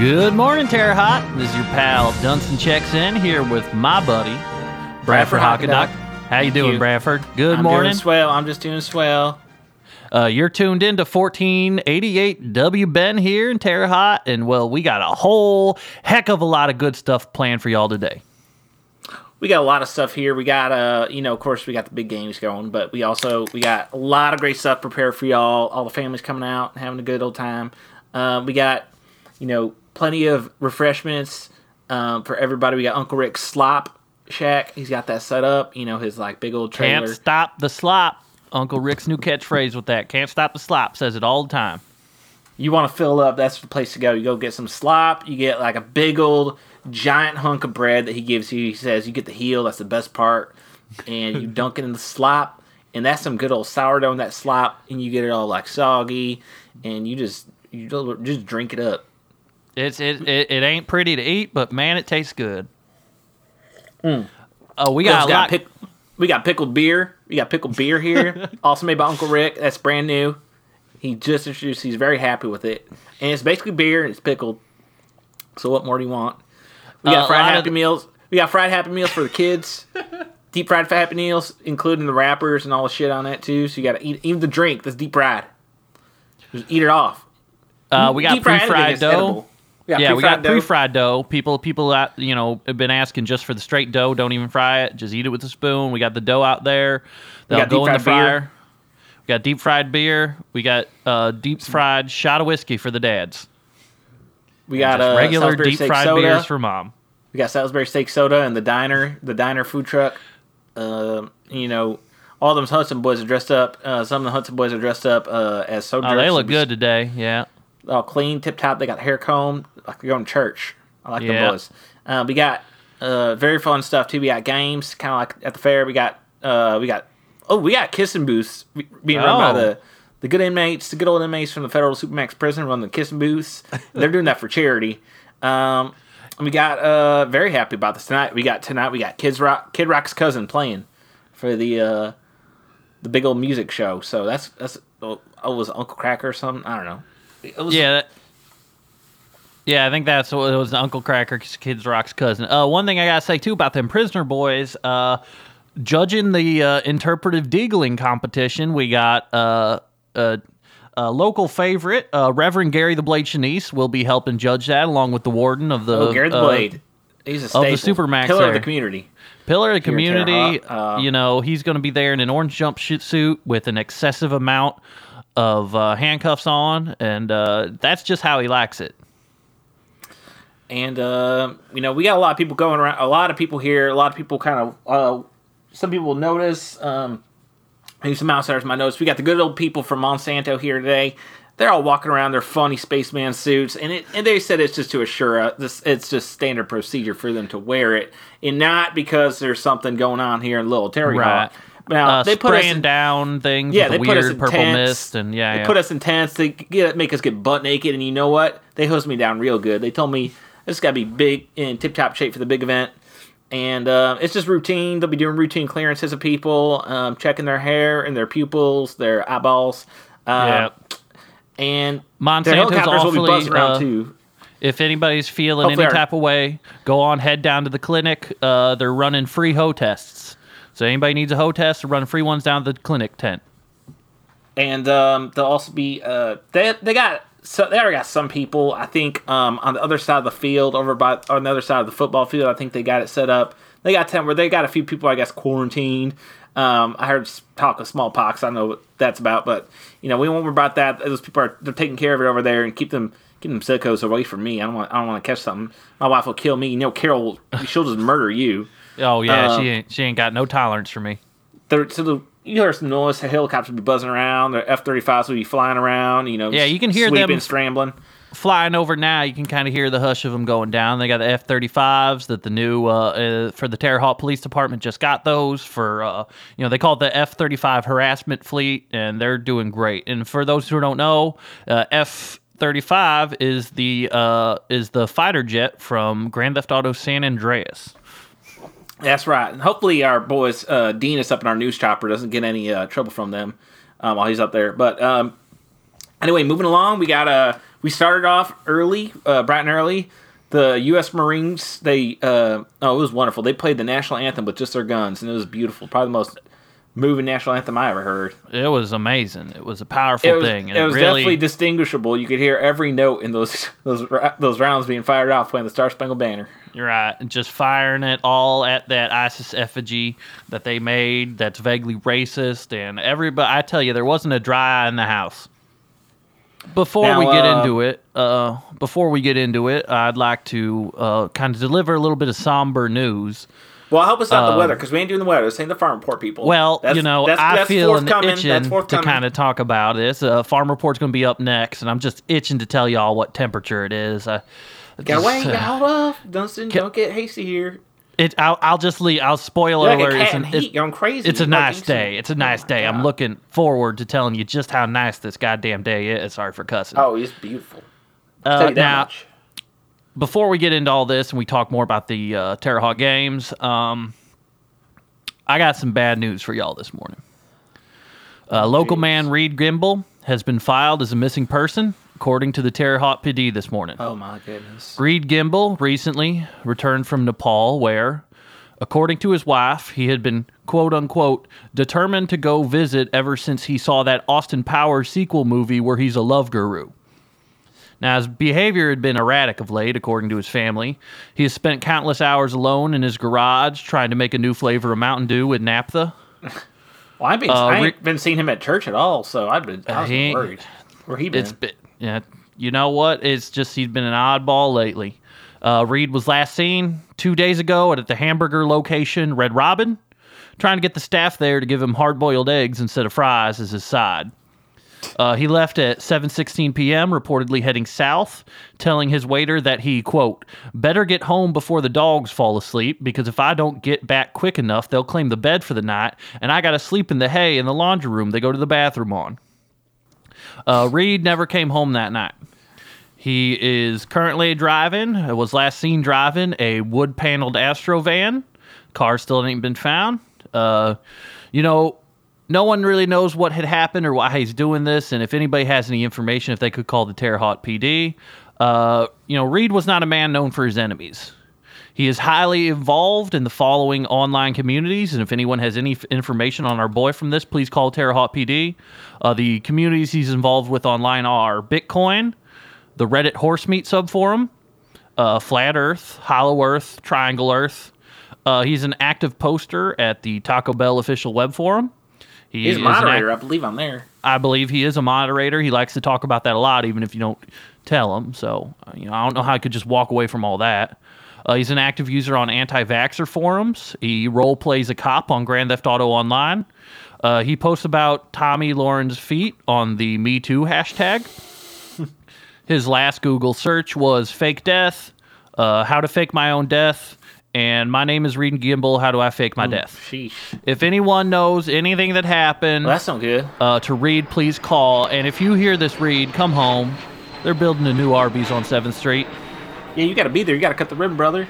Good morning, Terre Haute. This is your pal Dunstan checks in here with my buddy Bradford Hockaduck. How you doing, you. Bradford? Good I'm morning. doing swell. I'm just doing swell. Uh, you're tuned in to 1488 W Ben here in Terre Haute, and well, we got a whole heck of a lot of good stuff planned for y'all today. We got a lot of stuff here. We got uh, you know, of course, we got the big games going, but we also we got a lot of great stuff prepared for y'all. All the families coming out and having a good old time. Um, we got, you know, plenty of refreshments um, for everybody. We got Uncle Rick's Slop Shack. He's got that set up. You know, his like big old trailer. Can't stop the slop. Uncle Rick's new catchphrase with that. Can't stop the slop. Says it all the time. you want to fill up, that's the place to go. You go get some slop. You get like a big old giant hunk of bread that he gives you. He says you get the heel. That's the best part. And you dunk it in the slop, and that's some good old sourdough in that slop. And you get it all like soggy, and you just you just- just drink it up. It's it, it it ain't pretty to eat, but man, it tastes good. Mm. Oh, we got lot. pick, we got pickled beer. We got pickled beer here, also made by Uncle Rick. That's brand new. He just introduced. He's very happy with it, and it's basically beer and it's pickled. So what more do you want? We Uh, got a fried Happy the- Meals. We got fried Happy Meals for the kids. deep fried Happy Meals, including the wrappers and all the shit on that too. So you got to eat even the drink that's deep fried. Just eat it off. uh, we got Deep fried pre-fried is dough. edible. We Yeah, we got dough. pre-fried dough. People, people, uh, you know, have been asking just for the straight dough. Don't even fry it. Just eat it with a spoon. We got the dough out there. They'll go in the deep-fried beer. fryer. We got deep fried beer. We got uh, deep fried shot of whiskey for the dads. We got a uh, regular Salisbury deep fried soda. beers for mom. We got Salisbury steak soda and the diner, the diner food truck. Um, you know, all them Hudson boys are dressed up. Uh, some of the Hudson boys are dressed up uh, as soda. Oh, they look good today. Yeah. All clean, tip top. They got hair comb like they're going to church. I like Yeah. the boys. Uh, we got uh, very fun stuff too. We got games, kind of like at the fair. We got uh, we got oh, we got kissing booths being run by Oh. the the good inmates, the good old inmates from the federal supermax prison run the kissing booths. They're doing that for charity. Um, we got uh very happy about this tonight. We got tonight. We got Kids Rock, Kid Rock's cousin playing for the uh the big old music show. So that's that's oh, was Uncle Kracker or something? I don't know. Was, Yeah. That, yeah, I think that's what it was. Uncle Kracker's Kids Rock's cousin. Uh, one thing I gotta say too about them prisoner boys. Uh, judging the uh, interpretive deagling competition, we got uh, uh, a local favorite, uh, Reverend Gary the Blade Shanice, will be helping judge that along with the warden of the Oh, Gary the uh, Blade. He's a staple. of the Supermax pillar of the community. pillar of the Here at Terre community. Uh, you know, he's going to be there in an orange jumpsuit suit with an excessive amount of uh, handcuffs on, and uh, that's just how he likes it. And uh, you know, we got a lot of people going around. A lot of people here. A lot of people kind of. Uh, some people notice. Um, maybe some outsiders my notice. We got the good old people from Monsanto here today. They're all walking around their funny spaceman suits, and it, and they said it's just to assure us this it's just standard procedure for them to wear it, and not because there's something going on here in Little Terry Right. Hall. Now Uh, they put us spraying in, down things yeah, they the put us in purple tents. mist, and yeah, they yeah. put us in tents. They get make us get butt naked, and you know what? They hosed me down real good. They told me this got to be big in tip top shape for the big event, and uh, it's just routine. They'll be doing routine clearances of people, um, checking their hair and their pupils, their eyeballs, yeah. uh, and their Monsanto's helicopters will be awfully. around uh, too. if anybody's feeling Hopefully any type of way, go on, head down to the clinic. Uh, they're running free hoe tests. So anybody needs a hoe test, they're free ones down to the clinic tent. and um, they'll also be uh, they they got so they already got some people. I think um, on the other side of the field over by on the other side of the football field I think they got it set up. They got ten where they got a few people I guess quarantined. Um, I heard talk of smallpox. I know what that's about but you know we won't worry about that those people are they're taking care of it over there and keep them keep them sickos away from me. I don't want I don't want to catch something. My wife will kill me. You know Carol she'll just murder you. Oh yeah, Uh, she ain't she ain't got no tolerance for me. there so the you hear some noise. Helicopters will be buzzing around. The F thirty fives will be flying around. You know, Yeah, you can hear sweeping, them- scrambling. Flying over now, you can kind of hear the hush of them going down. They got the F thirty fives that the new uh, uh, for the Terre Haute Police Department just got those for uh, you know they call it the F thirty five harassment fleet, and they're doing great. And for those who don't know, uh, F 35 is the uh, is the fighter jet from Grand Theft Auto San Andreas. That's right. And hopefully our boys uh, Dean is up in our news chopper doesn't get any uh, trouble from them um, while he's up there. But um, anyway, moving along, we got uh, we started off early, uh, bright and early. The U.S. Marines, they uh, oh, it was wonderful. They played the national anthem with just their guns, and it was beautiful. Probably the most moving national anthem I ever heard. It was amazing. It was a powerful It was, thing. it was definitely distinguishable. You could hear every note in those those those rounds being fired off playing the Star Spangled Banner. You're right. And Just firing it all at that ISIS effigy that they made that's vaguely racist. And everybody, I tell you, there wasn't a dry eye in the house. Before Now, we get uh, into it, uh, before we get into it, I'd like to uh, kind of deliver a little bit of somber news. Well, help us out the weather because we ain't doing the weather. This ain't the farm report, people. Well, That's- you know, that's, I that's feel an itching to kind of talk about this. Uh, Farm Report's going to be up next, and I'm just itching to tell y'all what temperature it is. I, Just, wait, uh, hold off. Dunstan, don't get hasty here. It, I'll, I'll just leave. I'll spoil You're like alert. a cat It's in heat. You're crazy. It's a nice day. It's a nice Oh day. I'm looking forward to telling you just how nice this goddamn day is. Sorry for cussing. Oh, it's beautiful. Uh, Tell you that now, much. before we get into all this and we talk more about the uh, Terre Haute games, um, I got some bad news for y'all this morning. Uh, local jeez. man Reed Gimble has been filed as a missing person, according to the Terre Haute PD this morning. Oh my goodness. Reed Gimble recently returned from Nepal, where, according to his wife, he had been quote unquote determined to go visit ever since he saw that Austin Powers sequel movie where he's a love guru. Now, his behavior had been erratic of late, according to his family. He has spent countless hours alone in his garage trying to make a new flavor of Mountain Dew with naphtha. Well, I've been, Uh, I ain't Re- been seeing him at church at all, so I've been. I was he worried. Where he been? It's been, yeah, you know what? It's just he's been an oddball lately. Uh, Reed was last seen two days ago at the hamburger location Red Robin, trying to get the staff there to give him hard-boiled eggs instead of fries as his side. Uh, he left at 7:16 p.m., reportedly heading south, telling his waiter that he quote better get home before the dogs fall asleep because if I don't get back quick enough, they'll claim the bed for the night, and I got to sleep in the hay in the laundry room they go to the bathroom on. Uh, Reed never came home that night. He is currently driving, uh, was last seen driving a wood paneled Astro van. Car still ain't been found. Uh, you know, no one really knows what had happened or why he's doing this. And if anybody has any information, if they could call the Terre Haute PD. Uh, you know, Reed was not a man known for his enemies. He is highly involved in the following online communities, and if anyone has any f- information on our boy from this, please call Terre Haute PD. Uh, the communities he's involved with online are Bitcoin, the Reddit Horse Meat subforum, uh, Flat Earth, Hollow Earth, Triangle Earth. Uh, he's an active poster at the Taco Bell official web forum. He He's is a an act- moderator. I believe I'm there. I believe he is a moderator. He likes to talk about that a lot, even if you don't tell him. So, uh, you know, I don't know how I could just walk away from all that. Uh, he's an active user on anti-vaxxer forums. He role plays a cop on Grand Theft Auto Online. Uh, he posts about Tomi Lahren's feet on the Me Too hashtag. His last Google search was fake death, uh, how to fake my own death, and my name is Reed Gimble. How do I fake my death? Sheesh. If anyone knows anything that happened, Well, that's not good. uh, to Reed, please call. And if you hear this, Reed, come home. They're building a new Arby's on 7th Street. Yeah, you got to be there. You got to cut the ribbon, brother.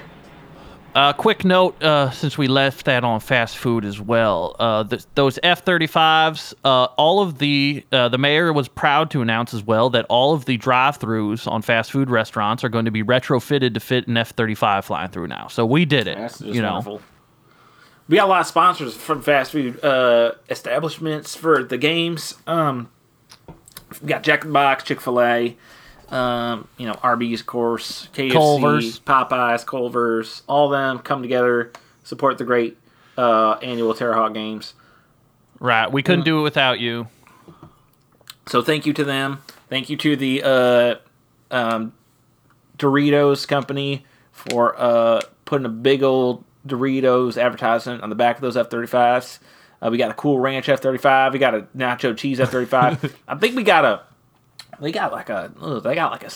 Uh, quick note, uh, since we left that on fast food as well, uh, th- those F-35s, uh, all of the uh, the mayor was proud to announce as well that all of the drive-throughs on fast food restaurants are going to be retrofitted to fit an F-35 flying through now. So we did it. That's just you know, wonderful. We got a lot of sponsors from fast food uh, establishments for the games. Um, we got Jack in the Box, Chick Fil A, um, you know Arby's, of course, KFC, Culver's. Popeyes, Culver's. All them come together, support the great uh, annual Terre Haute Games. right? We Mm. couldn't do it without you. So thank you to them. Thank you to the uh, um, Doritos company for uh, putting a big old Doritos advertisement on the back of those F 35s. Uh, we got a Cool Ranch F 35. We got a Nacho Cheese F 35. I think we got a. They got like a. ugh, They got like a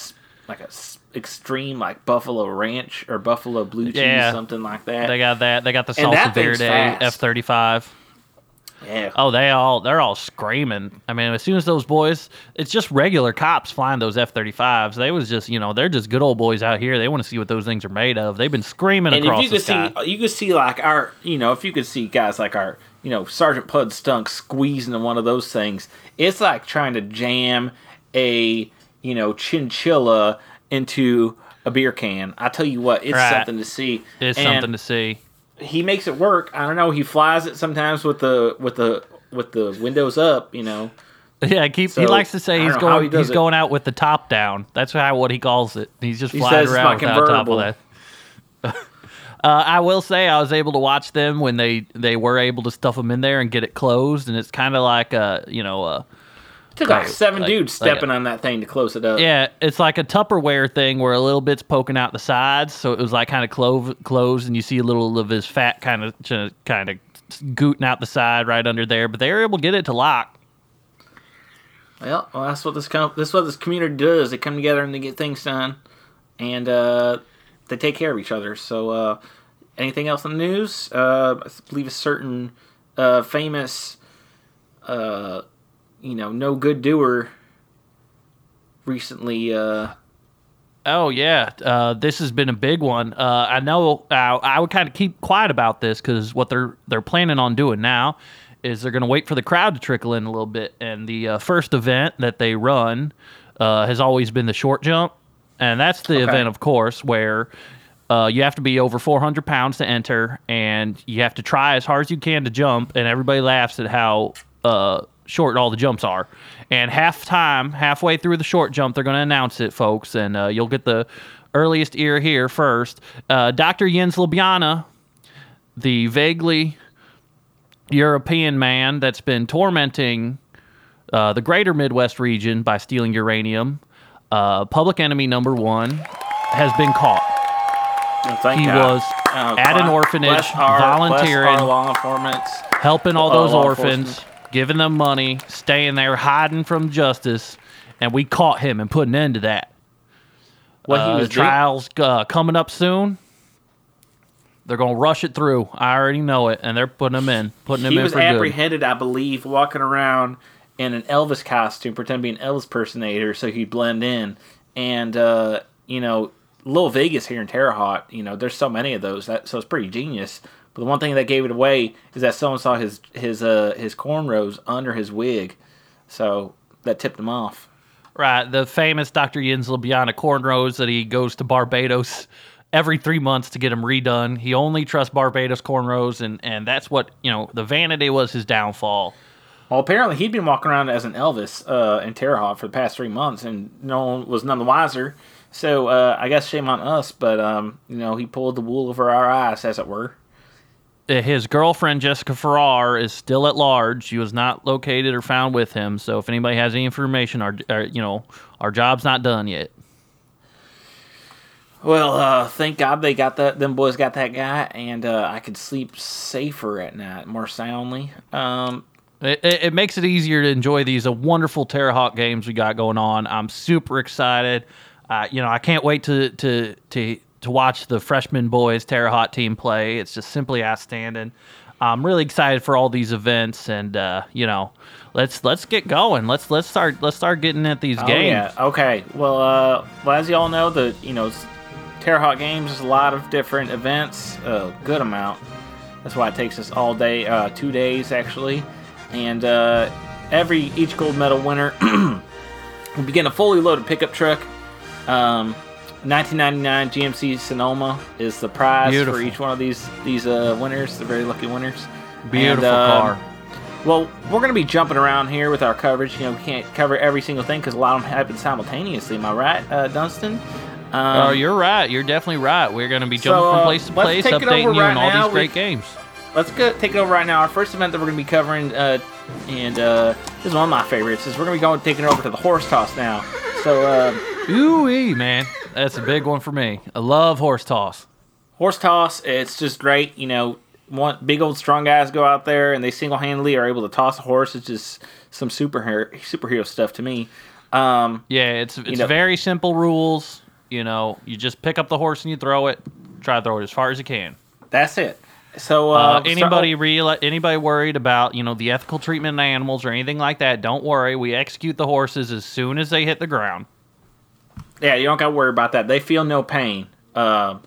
like a extreme like Buffalo Ranch or Buffalo Blue Cheese Yeah. something like that. They got that. They got the Salsa Verde. F-35. Yeah. Oh, they all they're all screaming. I mean, as soon as those boys, it's just regular cops flying those F thirty fives. They was just you know they're just good old boys out here. They want to see what those things are made of. They've been screaming and across if you the could sky. see, you could see like our, you know, if you could see guys like our, you know, Sergeant Pud Stunk squeezing in one of those things, it's like trying to jam a, you know, chinchilla into a beer can. I tell you what, it's Right. something to see. it's And something to see. he makes it work. I don't know. He flies it sometimes with the with the with the windows up. You know. Yeah, keep, he likes to say he's going he he's it. going out with the top down. That's how what he calls it. He's just He flying around without top of that. uh, I will say I was able to watch them when they they were able to stuff them in there and get it closed, and it's kind of like a you know a took like Like- seven like- dudes like a- stepping on that thing to close it up. yeah, it's like a Tupperware thing where a little bit's poking out the sides, so it was like kind of clove, closed, and you see a little of his fat kind of kind of gooting out the side right under there. But they were able to get it to lock. Well, well, that's what this com- this what this community does. They come together and they get things done, and uh, they take care of each other. So, uh, anything else in the news? Uh, I believe a certain uh, famous, uh, you know, no good doer recently. Uh, Oh yeah, uh, this has been a big one. Uh, I know uh, I would kind of keep quiet about this because what they're they're planning on doing now is they're going to wait for the crowd to trickle in a little bit. And the uh, first event that they run uh, has always been the short jump, and that's the Okay. event, of course, where uh, you have to be over 400 pounds to enter, and you have to try as hard as you can to jump. And everybody laughs at how uh, short all the jumps are. And half time, halfway through the short jump, they're going to announce it, folks, and uh, you'll get the earliest ear here first. Uh, Dr. Jens Ljubljana, the vaguely European man that's been tormenting uh, the greater Midwest region by stealing uranium, uh, public enemy number one, has been caught. well, He God. was Uh, at an orphanage, bless volunteering. bless our law helping all those orphans. Giving them money, staying there, hiding from justice, and we caught him and put an end to that. What Uh, he was the doing- trials uh, coming up soon. They're gonna rush it through. I already know it, and they're putting him in, putting him he in was for good. apprehended, I believe, walking around in an Elvis costume, pretending to be an Elvis impersonator, so he'd blend in. And uh, you know, Little Vegas here in Terre Haute, you know, there's so many of those, that so it's pretty genius. But the one thing that gave it away is that someone saw his his uh his cornrows under his wig, so that tipped him off. Right, the famous Dr. Jens Ljubljana cornrows that he goes to Barbados every three months to get them redone. He only trusts Barbados cornrows, and and that's what you know. The vanity was his downfall. Well, apparently he'd been walking around as an Elvis uh, in Terre Haute for the past three months, and no one was none the wiser. So uh, I guess shame on us, but um, you know he pulled the wool over our eyes, as it were. Uh, his girlfriend Jessica Farrar is still at large. She was not located or found with him. So if anybody has any information, our, our you know our job's not done yet. Well, uh, thank God they got that. Them boys got that guy, and uh, I could sleep safer at night, more soundly. Um, It, it, it makes it easier to enjoy these uh, wonderful Terre Haute games we got going on. I'm super excited. Uh, you know, I can't wait to to to to watch the freshman boys Terre Haute team play. It's just simply outstanding. I'm really excited for all these events, and uh, you know, let's let's get going. Let's let's start let's start getting at these oh, games. yeah. Okay. Well, uh, well, as you all know, the you know Terre Haute Games is a lot of different events, a good amount. That's why it takes us all day, uh, two days actually, and uh, every each gold medal winner will be getting a fully loaded pickup truck. Um, 1999 GMC Sonoma is the prize Beautiful. for each one of these these uh, winners. The very lucky winners. Beautiful And, um, car. Well, we're going to be jumping around here with our coverage. You know, we can't cover every single thing because a lot of them happen simultaneously. Am I right, uh, Dunstan? Um, oh, you're right. You're definitely right. We're going to be jumping So, from uh, place to place, updating over you on all now. these great We- games. Let's go take it over right now. Our first event that we're going to be covering, uh, and uh, this is one of my favorites, is we're going to be going taking it over to the horse toss now. So, uh, Ooh, man, that's a big one for me. I love horse toss. horse toss, it's just great. You know, one big old strong guys go out there and they single handedly are able to toss a horse. It's just some superhero superhero stuff to me. Um, Yeah, it's it's know- very simple rules. You know, you just pick up the horse and you throw it. Try to throw it as far as you can. That's it. So uh, Uh, so- anybody real anybody worried about you know the ethical treatment of animals or anything like that? Don't worry. We execute the horses as soon as they hit the ground. Yeah, you don't got to worry about that. They feel no pain, uh,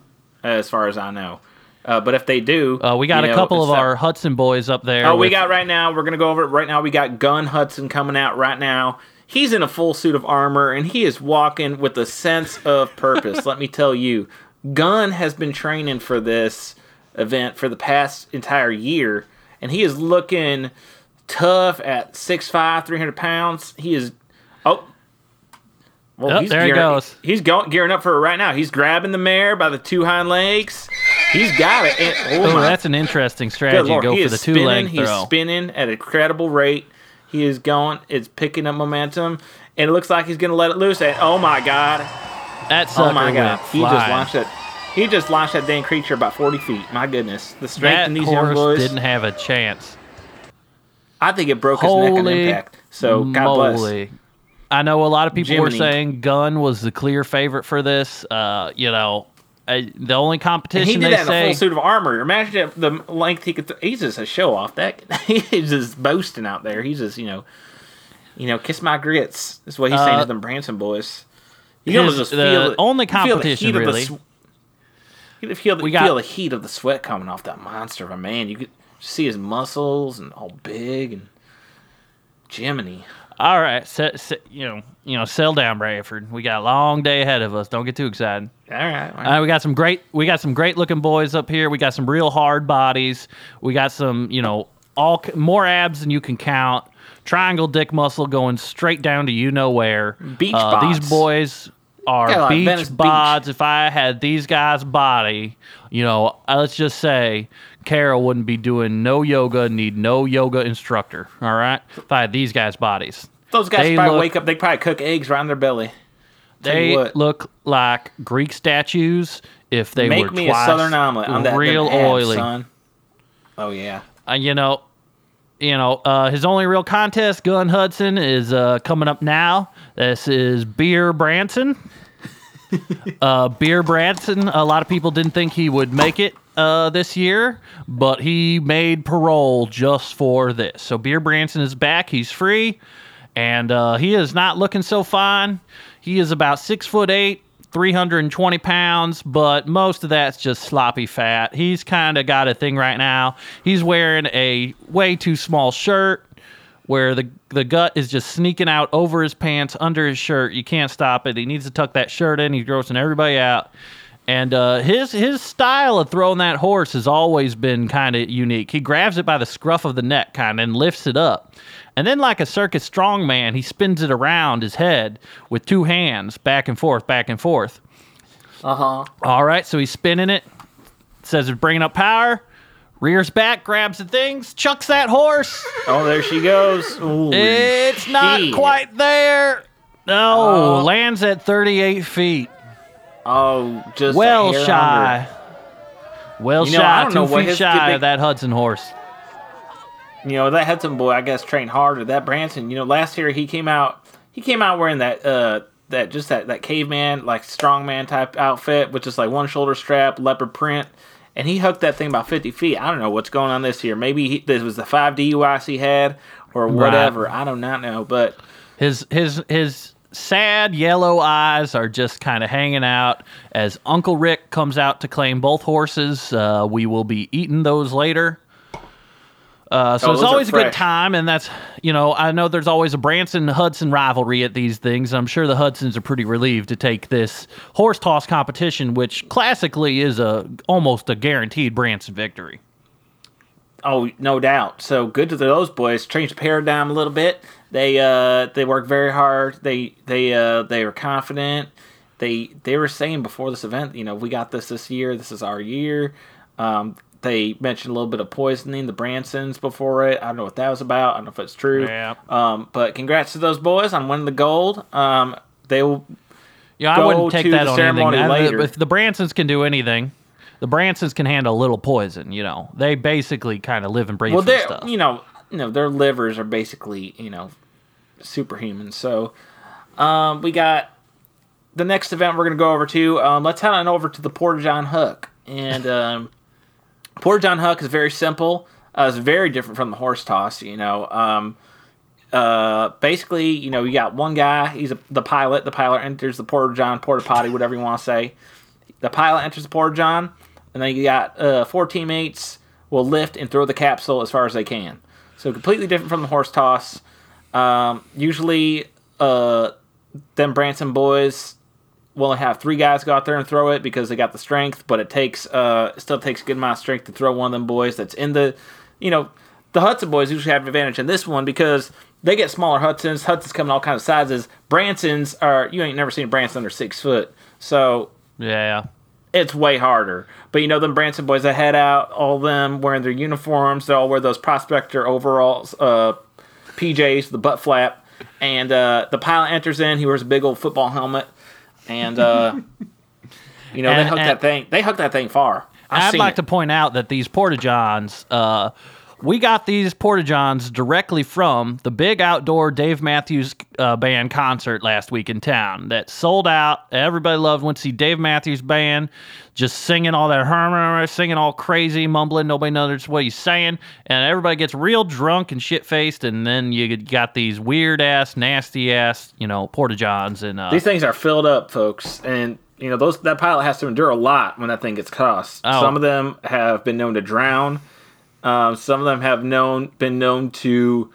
as far as I know. Uh, but if they do, Uh, we got you a know, couple of our Hudson boys up there. Oh, we got right now. We're gonna go over it right now. We got Gun Hudson coming out right now. He's in a full suit of armor and he is walking with a sense of purpose. Let me tell you, Gun has been training for this event for the past entire year, and he is looking tough at 6'5", 300 pounds. He is. Oh. Well, Oh, there he goes. He's going gearing up for it right now. He's grabbing the mare by the two hind legs. He's got it. And, oh, Oh, that's an interesting strategy. Lord, Go he for the two spinning. leg He's spinning at an incredible rate. He is going. It's picking up momentum, and it looks like he's going to let it loose. And oh my god! That oh sucker Oh my god! He just launched it. He just launched that dang creature about forty feet. My goodness, the strength That in these young boys. didn't have a chance. I think it broke his neck on impact. So God bless. I know a lot of people were saying Gun was the clear favorite for this. Uh, you know, uh, the only And competition he did that in a full suit of armor. Imagine the length he could. Th- he's just a show off. That he's just boasting out there. He's just you know, you know, kiss my grits. Is what he's saying Uh, to them Branson boys. You can almost just the feel the- only you feel the competition, heat of the really. sw- You can feel the, We got- feel the heat of the sweat coming off that monster of a man. You could see his muscles and all big and Jiminy. All right, set, set, you know, you know, sell down, Bradford. We got a long day ahead of us. Don't get too excited. All right. all right. Uh, we got some great, we got some great looking boys up here. We got some real hard bodies. We got some, you know, all more abs than you can count. Triangle dick muscle going straight down to you know where. Beach uh, These boys are Yeah, like beach Venice Beach. bods. If I had these guys' body, you know, uh, let's just say Carol wouldn't be doing no yoga, need no yoga instructor. All right, if I had these guys' bodies. Those guys they probably look- wake up. They probably cook eggs around their belly. They look like Greek statues if they Make were me twice a southern omelet on that real abs, oily. son. Oh yeah. Uh, you know, you know, uh, his only real contest, Gun Hudson, is uh, coming up now. This is Beer Branson. uh, Beer Branson. A lot of people didn't think he would make it uh, this year, but he made parole just for this. So Beer Branson is back. He's free, and uh, he is not looking so fine. He is about six foot eight. 320 pounds, but most of that's just sloppy fat. He's kind of got a thing right now. He's wearing a way too small shirt where the the gut is just sneaking out over his pants, under his shirt. You can't stop it. He needs to tuck that shirt in. He's grossing everybody out. And uh, his his style of throwing that horse has always been kind of unique. He grabs it by the scruff of the neck, kind of, and lifts it up. And then, like a circus strongman, he spins it around his head with two hands, back and forth, back and forth. Uh huh. All right, so he's spinning it. Says it's bringing up power. Rears back, grabs the things, chucks that horse. Oh, there she goes. Holy It's not shit. quite there. No, Oh. lands at 38 feet. Oh, just Well shy. Well You know, I shy, don't know two what feet his shy of that Hudson horse. You know that Hudson boy, I guess, trained hard. harder. That Branson, you know, last year he came out. He came out wearing that uh that just that that caveman like strongman type outfit with just like one shoulder strap, leopard print, and he hooked that thing about fifty feet. I don't know what's going on this year. Maybe he, this was the five DUIs he had or whatever. I do not know, but His his his sad yellow eyes are just kind of hanging out as Uncle Rick comes out to claim both horses. Uh, we will be eating those later. Uh, so Oh, it's always a good time, and that's you know I know there's always a Branson Hudson rivalry at these things. I'm sure the Hudsons are pretty relieved to take this horse toss competition, which classically is a almost a guaranteed Branson victory. Oh, no doubt. So good to those boys. Changed the paradigm a little bit. They uh they work very hard. They they uh they were confident. They they were saying before this event, you know, we got this this year. This is our year. Um, they mentioned a little bit of poisoning the Bransons before it. I don't know what that was about. I don't know if it's true. Yeah. Um, but congrats to those boys on winning the gold. Um, they will. Yeah, I wouldn't take that on ceremony anything. Later. If the Bransons can do anything, the Bransons can handle a little poison. You know, they basically kind of live and breathe Well, they stuff. you know you know their livers are basically you know superhuman. So um, we got the next event we're gonna go over to. Um, let's head on over to the Porta John Hook, and um, Porta John Huck is very simple. Uh, it's very different from the horse toss. You know, um, uh, basically, you know, you got one guy. He's a, the pilot. The pilot enters the Porta John, Porta Potty, whatever you want to say. The pilot enters the Porta John, and then you got uh, four teammates will lift and throw the capsule as far as they can. So completely different from the horse toss. Um, usually, uh, them Branson boys will have three guys go out there and throw it because they got the strength, but it takes uh, it still takes a good amount of strength to throw one of them boys that's in the, you know, the Hudson boys usually have an advantage in this one because they get smaller Hudsons. Hudsons come in all kinds of sizes. Bransons are you ain't never seen a Branson under six foot, so Yeah. It's way harder. But you know them Branson boys that head out, all them wearing their uniforms. They all wear those prospector overalls, uh, PJs, the butt flap, and uh, the pilot enters in. He wears a big old football helmet, and uh, you know they hook that thing. They hook that thing far. I've I'd like it. to point out that these Porta Johns, uh, we got these Porta Johns directly from the big outdoor Dave Matthews uh, Band concert last week in town that sold out. Everybody loved went to see Dave Matthews Band just singing all that, humming, singing all crazy, mumbling. Nobody knows what he's saying. And everybody gets real drunk and shit faced. And then you got these weird ass, nasty ass, you know, Porta Johns. And uh, These things are filled up, folks, and you know those that pilot has to endure a lot when that thing gets tossed. Oh. Some of them have been known to drown. Um, some of them have known been known to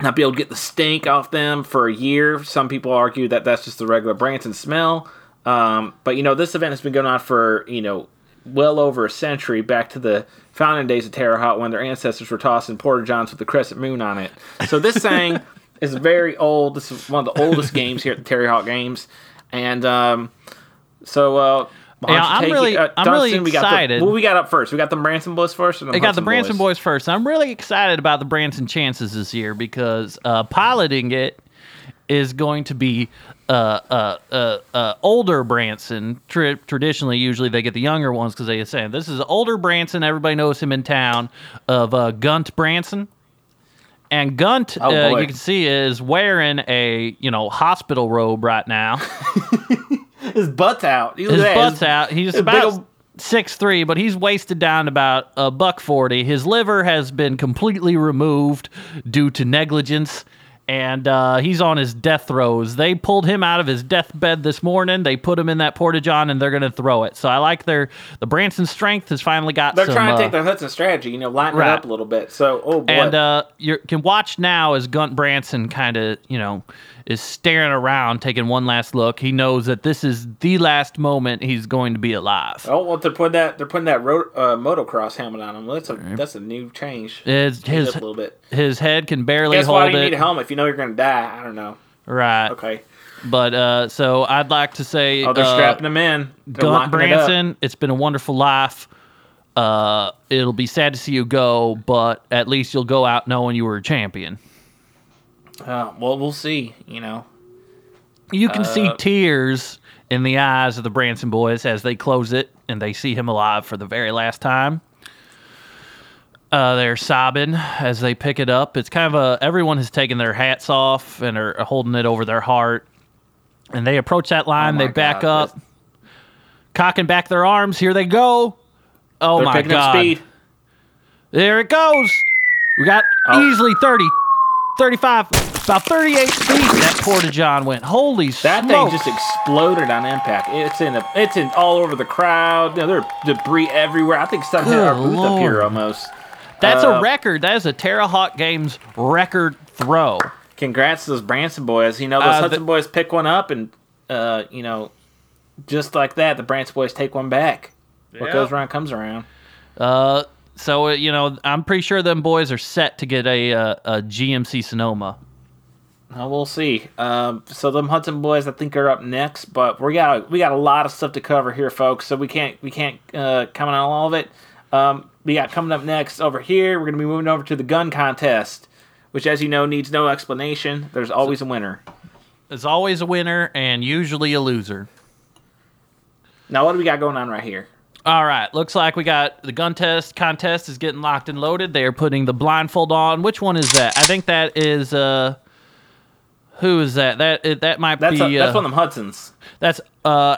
not be able to get the stink off them for a year. Some people argue that that's just the regular Branson smell. Um, but you know this event has been going on for you know well over a century, back to the founding days of Terre Haute when their ancestors were tossing Porta Johns with the crescent moon on it. So this thing is very old. This is one of the oldest games here at the Terre Haute Games, and um, so. Uh, why Yeah, I'm really- uh, I'm Dustin, really we got the- excited. what we got up first? We got the Branson boys first. Or the They got the Branson boys. first. I'm really excited about the Branson chances this year because uh, piloting it is going to be uh, uh, uh, uh, older Branson. Tra- traditionally, usually they get the younger ones because they say this is older Branson. Everybody knows him in town of uh, Gunt Branson. And Gunt, Oh, uh, you can see, is wearing a you know hospital robe right now. His butt's out. His butt's out. He's his about six three, but he's wasted down to about a buck forty. His liver has been completely removed due to negligence. And uh, he's on his death throes. They pulled him out of his deathbed this morning. They put him in that porta john, and they're going to throw it. So I like their the Branson strength has finally got. They're some, trying to uh, take their Hudson strategy, you know, lighten Right. it up a little bit. So, oh boy, and uh, you can watch now as Gunt Branson kind of, you know, is staring around, taking one last look. He knows that this is the last moment he's going to be alive. oh, well, they're putting that they're putting that ro- uh, motocross helmet on him. That's a that's a new change. His Change his up a little bit. his head can barely Guess why hold you need a helmet if you know you're going to die? I don't know. right. Okay. But uh, so I'd like to say, Oh, they're uh, strapping him in. They're locking it up. Branson, it's been a wonderful life. Uh, it'll be sad to see you go, but at least you'll go out knowing you were a champion. Uh, well, we'll see. You know, You can see Uh, tears in the eyes of the Branson boys as they close it and they see him alive for the very last time. Uh, they're sobbing as they pick it up. It's kind of a everyone has taken their hats off and are holding it over their heart. And they approach that line. Oh they back God, up, cocking back their arms. Here they go. Oh they're my god! up speed. There it goes. We got Oh. easily 30, 35, about 38 feet. That Porta John went. Holy shit. That smoke. thing just exploded on impact. It's in the, it's in all over the crowd. You know, there debris everywhere. I think some hit our Good booth up here almost. That's Uh, a record. That is a Terre Haute Games record throw. Congrats to those Branson boys. You know, those Uh, Hudson the- boys pick one up, and uh, you know, just like that, the Branson boys take one back. What Yeah. goes around comes around. Uh, so uh, you know, I'm pretty sure them boys are set to get a uh, a GMC Sonoma. Uh, we'll see. Um, so them Hudson boys, I think, are up next, but we got we got a lot of stuff to cover here, folks. So we can't we can't uh, comment on all of it. Um, we got coming up next over here. We're gonna be moving over to the gun contest, which, as you know, needs no explanation. There's always a winner. There's always a winner and usually a loser. Now, what do we got going on right here? All right, looks like we got the gun test contest is getting locked and loaded. They are putting the blindfold on. Which one is that? I think that is uh who is that? That it, that might That's be a, that's uh, one of them Hudsons. That's uh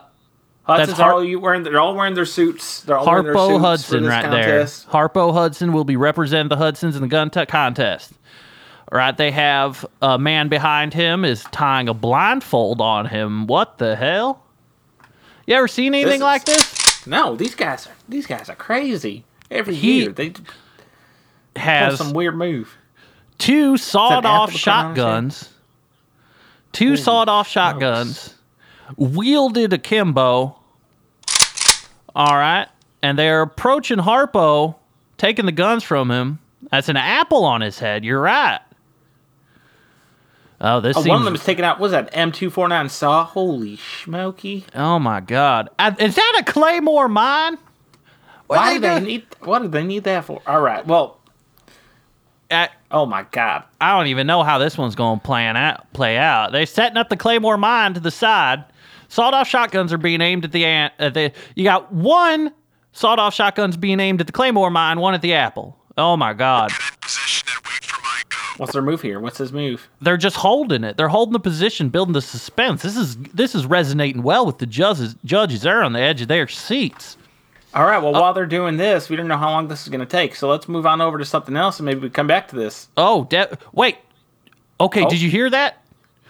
Hudson's Har- all you wearing. They're all wearing their suits. They're all wearing their Harpo Hudson right contest. there. Harpo Hudson will be representing the Hudsons in the gun tuck contest. All right, they have a man behind him is tying a blindfold on him. What the hell? You ever seen anything is- like this? No, these guys are these guys are crazy. Every He year they have Has some weird move. two sawed off apple to put on his head? shotguns. Two sawed off shotguns. Wielded akimbo. All right. And they're approaching Harpo, taking the guns from him. That's an apple on his head. You're right. Oh, this Oh, seems. one of them is taking out. Was that M two four nine saw? Holy smoky! oh my God! I, is that a claymore mine? What Why do they do? need? What do they need that for? All right. Well. I, Oh my God. I don't even know how this one's going to plan out, play out. They're setting up the Claymore mine to the side. Sawed-off shotguns are being aimed at the ant. At the, you got one sawed-off shotguns being aimed at the Claymore mine, one at the apple. Oh my God! Position and wait for my go. What's their move here? What's his move? They're just holding it. They're holding the position, building the suspense. This is this is resonating well with the judges. Judges, they're on the edge of their seats. All right. Well, while they're doing this, we don't know how long this is going to take. So let's move on over to something else, and maybe we come back to this. Oh, de- wait. Okay, Oh. did you hear that?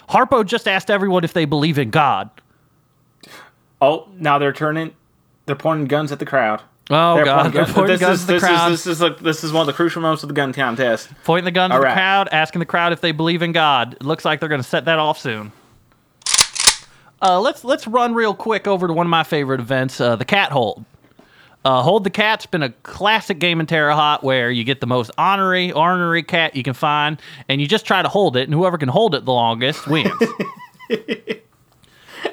Harpo just asked everyone if they believe in God. Oh, now they're turning. They're pointing guns at the crowd. Oh They're God! pointing They're guns- pointing this guns is, at the this crowd. Is, this is like this is one of the crucial moments of the gun contest. Pointing the gun at All the right. crowd, asking the crowd if they believe in God. It looks like they're going to set that off soon. Uh, let's let's run real quick over to one of my favorite events, uh, the cat hold. Uh, hold the cat's been a classic game in Terre Haute where you get the most honorary ornery cat you can find, and you just try to hold it, and whoever can hold it the longest wins.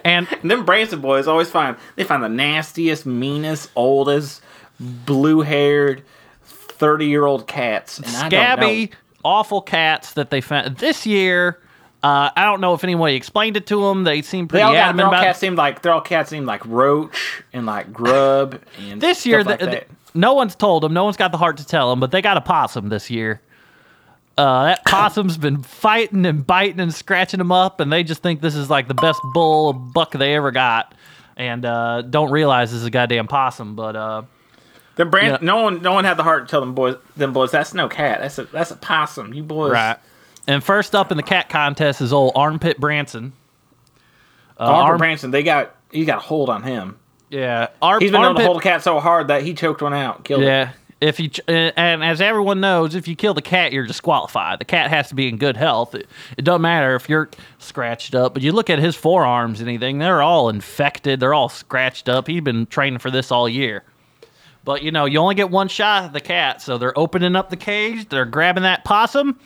and And them Branson boys always find they find the nastiest, meanest, oldest, blue-haired, thirty-year-old cats. And I don't scabby, awful cats that they found this year. Uh, I don't know if anybody explained it to them. They seem They pretty all got adamant about cats seem like they're all cats seem like roach and like grub and this year. like the- no one's told them. No one's got the heart to tell them, but they got a possum this year. Uh, that possum's been fighting and biting and scratching them up, and they just think this is like the best bull buck they ever got, and uh, don't realize this is a goddamn possum. But uh, The brand, Yeah. no one, no one had the heart to tell them boys, them boys, that's no cat. That's a, that's a possum. You boys, right. And first up in the cat contest is old Armpit Branson. Uh, Arthur Arm- Branson, they got, he got a hold on him. yeah, Ar- He's been known Armpit- to hold a cat so hard that he choked one out, killed it. Yeah. If you ch- and and as everyone knows, if you kill the cat, you're disqualified. The cat has to be in good health. It, it doesn't matter if you're scratched up, but you look at his forearms, anything, they're all infected. They're all scratched up. He's been training for this all year. But you know, you only get one shot at the cat, so they're opening up the cage. They're grabbing that possum,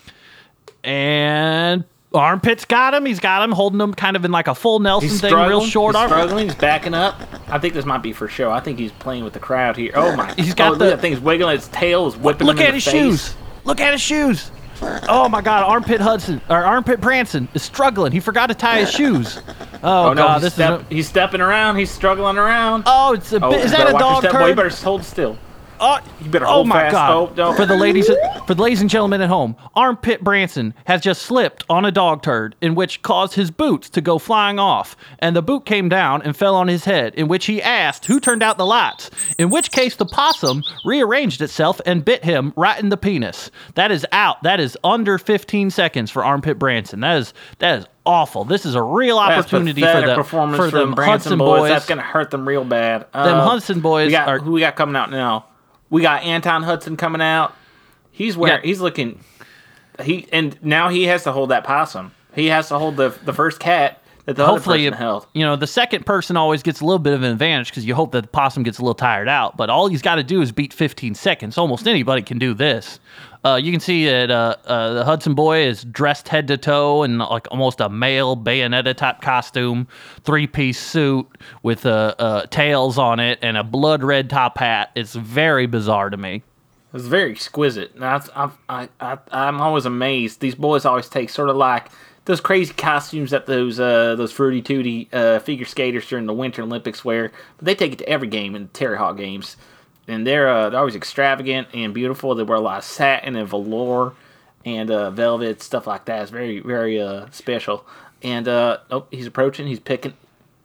and armpits got him. He's got him, holding him kind of in like a full Nelson He's thing, real short he's arm. struggling. He's backing up. I think this might be for show. I think he's playing with the crowd here. Oh my! He's got oh, the- thing's wiggling. Its tail is whipping Look at his face. shoes. Look at his shoes. Oh my God! Armpit Hudson or Armpit Branson is struggling. He forgot to tie his shoes. Oh, Oh no! God! This step, is. A, he's stepping around. He's struggling around. oh, it's a. Oh, is that a dog step, boy. You better hold still. Oh, You better oh my fast. God! Oh. For the ladies, for the ladies and gentlemen at home, Armpit Branson has just slipped on a dog turd, in which caused his boots to go flying off, and the boot came down and fell on his head. In which he asked who turned out the lights. In which case, the possum rearranged itself and bit him right in the penis. That is out. That is under 15 seconds for Armpit Branson. That is that is awful. This is a real opportunity for the performance for for them them Branson Hudson boys. boys. That's gonna hurt them real bad. Them Uh, Hudson boys we got, are- who we got coming out now? We got Anton Hudson coming out. He's wearing. Yeah. He's looking. He and now he has to hold that possum. He has to hold the the first cat that the hopefully, other person held. you know, the second person always gets a little bit of an advantage because you hope that the possum gets a little tired out. But all he's got to do is beat 15 seconds. Almost anybody can do this. Uh, you can see that uh, uh, the Hudson boy is dressed head to toe in like almost a male Bayonetta type costume, three piece suit with uh, uh, tails on it and a blood red top hat. It's very bizarre to me. It's very exquisite. I, I, I, I, I'm always amazed. These boys always take sort of like those crazy costumes that those uh, those fruity tooty uh, figure skaters during the Winter Olympics wear. But they take it to every game in the Terre Haute games, and they're uh, they're always extravagant and beautiful. They wear a lot of satin and velour and uh, velvet stuff like that. It's very very uh, special. And uh, oh, he's approaching. He's picking.